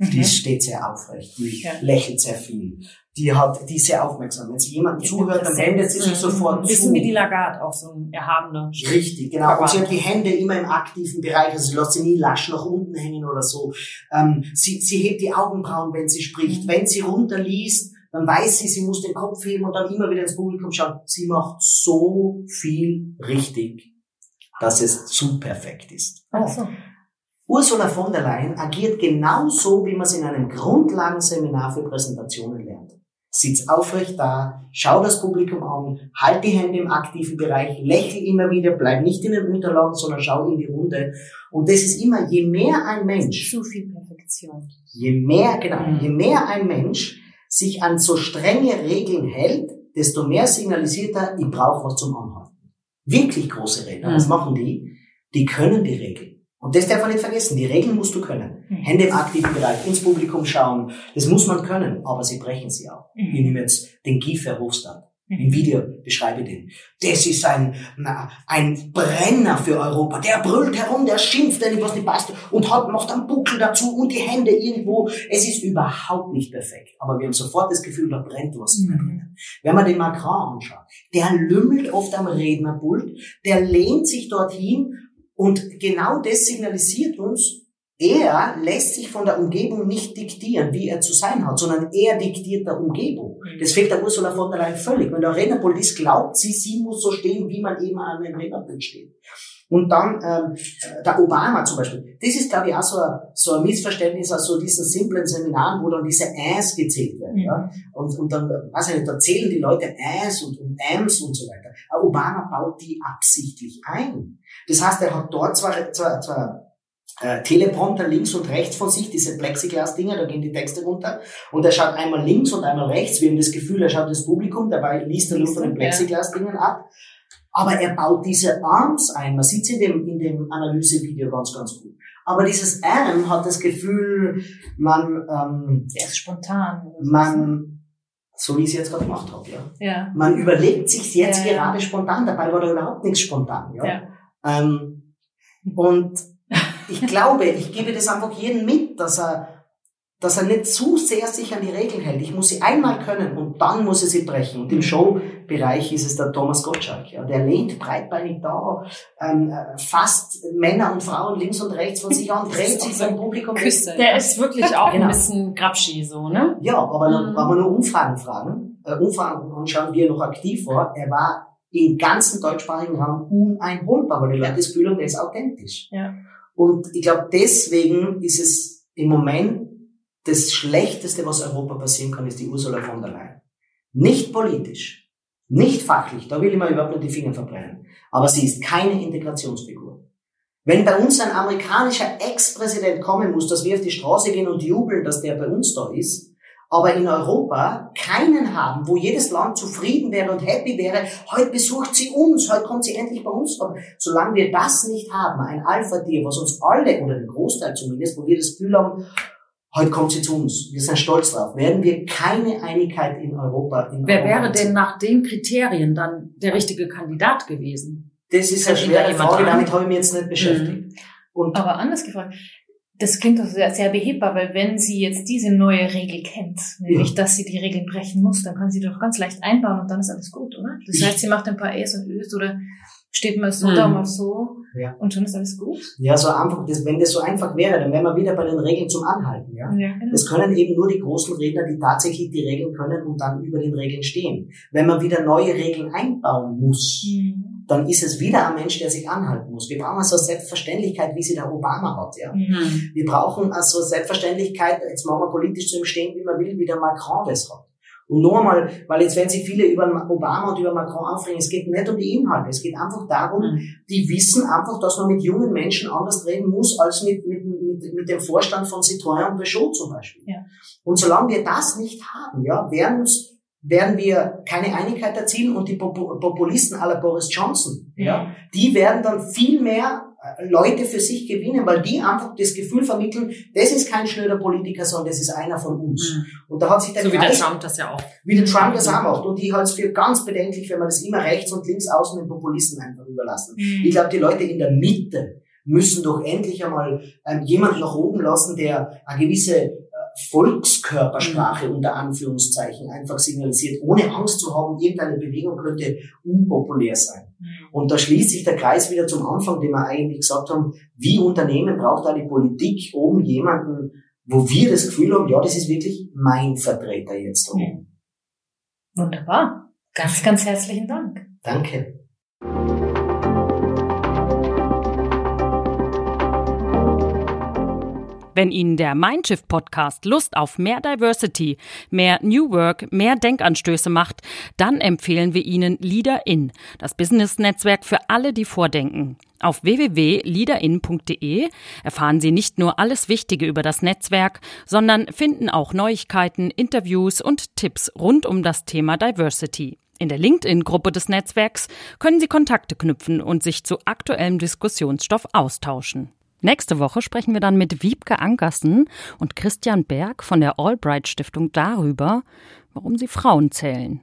Die steht sehr aufrecht, die Ja. lächelt sehr viel, die hat, die ist sehr aufmerksam. Wenn sie jemand zuhört, dann wendet sie sich Mhm. sofort Wissen zu. wie die Lagarde, auch so ein erhabener. Richtig, genau. Und sie hat die Hände immer im aktiven Bereich, also sie lässt sie nie lasch nach unten hängen oder so. Ähm, sie, sie hebt die Augenbrauen, wenn sie spricht. Wenn sie runterliest, dann weiß sie, sie muss den Kopf heben und dann immer wieder ins Publikum schauen. Sie macht so viel richtig, dass es zu perfekt ist. Ach so. Ursula von der Leyen agiert genauso, wie man es in einem Grundlagenseminar für Präsentationen lernt. Sitz aufrecht da, schau das Publikum an, halt die Hände im aktiven Bereich, lächel immer wieder, bleib nicht in den Unterlagen, sondern schau in die Runde. Und das ist immer, je mehr ein Mensch, Zu viel Perfektion. je mehr, genau, Mhm. je mehr ein Mensch sich an so strenge Regeln hält, desto mehr signalisiert er, ich brauche was zum Anhalten. Wirklich große Redner, Mhm. was machen die? Die können die Regeln. Und das darf man nicht vergessen, die Regeln musst du können. Mhm. Hände im aktiven Bereich, ins Publikum schauen, das muss man können, aber sie brechen sie auch. Ich nehme jetzt den Guy Verhofstadt. Im Video beschreibe ich den. Das ist ein, na, ein Brenner für Europa. Der brüllt herum, der schimpft, der was nicht passt und hat, macht einen Buckel dazu und die Hände irgendwo. Es ist überhaupt nicht perfekt. Aber wir haben sofort das Gefühl, da brennt was drinnen. Wenn man den Macron anschaut, der lümmelt oft am Rednerpult, der lehnt sich dorthin und genau das signalisiert uns, er lässt sich von der Umgebung nicht diktieren, wie er zu sein hat, sondern er diktiert der Umgebung. Das fehlt der Ursula von der Leyen völlig. Wenn der Rednerpult ist, glaubt sie, sie muss so stehen, wie man eben an einem Rednerpult steht. Und dann ähm, der Obama zum Beispiel. Das ist, glaube ich, auch so ein, so ein Missverständnis aus so diesen simplen Seminaren, wo dann diese Äs gezählt werden. Ja? Und, und dann, weiß ich nicht, da zählen die Leute Äs und, und Ams und so weiter. Aber Obama baut die absichtlich ein. Das heißt, er hat dort zwar, zwar, zwar äh, Teleprompter links und rechts von sich, diese Plexiglas-Dinger, da gehen die Texte runter. Und er schaut einmal links und einmal rechts. Wir haben das Gefühl, er schaut das Publikum, dabei liest er nur von den Plexiglas-Dingen ab. Aber er baut diese Arms ein. Man sieht es in dem, in dem Analysevideo ganz, ganz gut. Aber dieses M hat das Gefühl, man, ähm, Der ist spontan. man, so wie ich es jetzt gerade gemacht habe, ja. Ja. Man überlegt sich jetzt Ja, ja. gerade spontan, dabei war da überhaupt nichts spontan, ja. Ja. Ähm, und ich glaube, ich gebe das einfach jedem mit, dass er, dass er nicht zu sehr sich an die Regeln hält. Ich muss sie einmal können und dann muss er sie brechen. Und im Showbereich ist es der Thomas Gottschalk. Ja. Der lehnt breitbeinig da, ähm, äh, fasst Männer und Frauen links und rechts von sich an, dreht sich vom Publikum. Küsse. Der ist wirklich auch Genau. ein bisschen Grabschi, so, ne? Ja, aber Mhm. wenn wir nur Umfragen fragen, äh, Umfragen anschauen, wie er noch aktiv war, er war im ganzen deutschsprachigen Raum uneinholbar, weil die Leute das Gefühl haben, der ist authentisch. Ja. Und ich glaube, deswegen ist es im Moment das Schlechteste, was Europa passieren kann, ist die Ursula von der Leyen. Nicht politisch, nicht fachlich, da will ich mir überhaupt nicht die Finger verbrennen. Aber sie ist keine Integrationsfigur. Wenn bei uns ein amerikanischer Ex-Präsident kommen muss, dass wir auf die Straße gehen und jubeln, dass der bei uns da ist, aber in Europa keinen haben, wo jedes Land zufrieden wäre und happy wäre, heute besucht sie uns, heute kommt sie endlich bei uns vorbei. Solange wir das nicht haben, ein Alpha-Tier, was uns alle, oder den Großteil zumindest, wo wir das Gefühl haben, heute kommt sie zu uns, wir sind stolz drauf, werden wir keine Einigkeit in Europa in Wer Europa wäre denn nach den Kriterien dann der richtige Kandidat gewesen? Das ist eine schwere Frage, damit habe ich mich jetzt nicht beschäftigt. Und Aber anders gefragt, das klingt doch sehr, sehr behebbar, weil wenn sie jetzt diese neue Regel kennt, nämlich dass sie die Regeln brechen muss, dann kann sie doch ganz leicht einbauen und dann ist alles gut, oder? Das Ich- heißt, sie macht ein paar Äs und Ös oder steht mal so Hm. da, mal so Ja. und schon ist alles gut. ja, so einfach, das, wenn das so einfach wäre, dann wären wir wieder bei den Regeln zum Anhalten, ja. Ja, genau. Das können eben nur die großen Redner, die tatsächlich die Regeln können und dann über den Regeln stehen. Wenn man wieder neue Regeln einbauen muss, Mhm. dann ist es wieder ein Mensch, der sich anhalten muss. Wir brauchen also Selbstverständlichkeit, wie sie der Obama hat, ja. Mhm. Wir brauchen also Selbstverständlichkeit, jetzt machen wir politisch zu ihm stehen, wie man will, wie der Macron das hat. Und nur einmal, weil jetzt werden sich viele über Obama und über Macron aufregen, es geht nicht um die Inhalte, es geht einfach darum, Mhm. die wissen einfach, dass man mit jungen Menschen anders reden muss, als mit, mit, mit, mit dem Vorstand von Citroën und Peugeot zum Beispiel. Ja. Und solange wir das nicht haben, ja, werden uns werden wir keine Einigkeit erzielen und die Popu- Populisten aller Boris Johnson, ja, die werden dann viel mehr Leute für sich gewinnen, weil die einfach das Gefühl vermitteln, das ist kein schnöder Politiker, sondern das ist einer von uns. Und da hat sich der So wie der Kreis, Trump das ja auch. wie der Trump das auch macht. Und ich halte es für ganz bedenklich, wenn man das immer rechts und links außen den Populisten einfach überlassen. Mhm. Ich glaube, die Leute in der Mitte müssen doch endlich einmal ähm, jemanden nach oben lassen, der eine gewisse äh, Volkskörpersprache unter Anführungszeichen einfach signalisiert, ohne Angst zu haben, irgendeine Bewegung könnte unpopulär sein. Mhm. Und da schließt sich der Kreis wieder zum Anfang, den wir eigentlich gesagt haben, wie Unternehmen braucht da die Politik oben jemanden, wo wir das Gefühl haben, ja, das ist wirklich mein Vertreter jetzt oben. Wunderbar. Ganz, ganz herzlichen Dank. Danke. Wenn Ihnen der Mindshift Podcast Lust auf mehr Diversity, mehr New Work, mehr Denkanstöße macht, dann empfehlen wir Ihnen Leader In, das Business-Netzwerk für alle, die vordenken. Auf www.leaderin.de erfahren Sie nicht nur alles Wichtige über das Netzwerk, sondern finden auch Neuigkeiten, Interviews und Tipps rund um das Thema Diversity. In der LinkedIn-Gruppe des Netzwerks können Sie Kontakte knüpfen und sich zu aktuellem Diskussionsstoff austauschen. Nächste Woche sprechen wir dann mit Wiebke Ankersen und Christian Berg von der Albright Stiftung darüber, warum sie Frauen zählen.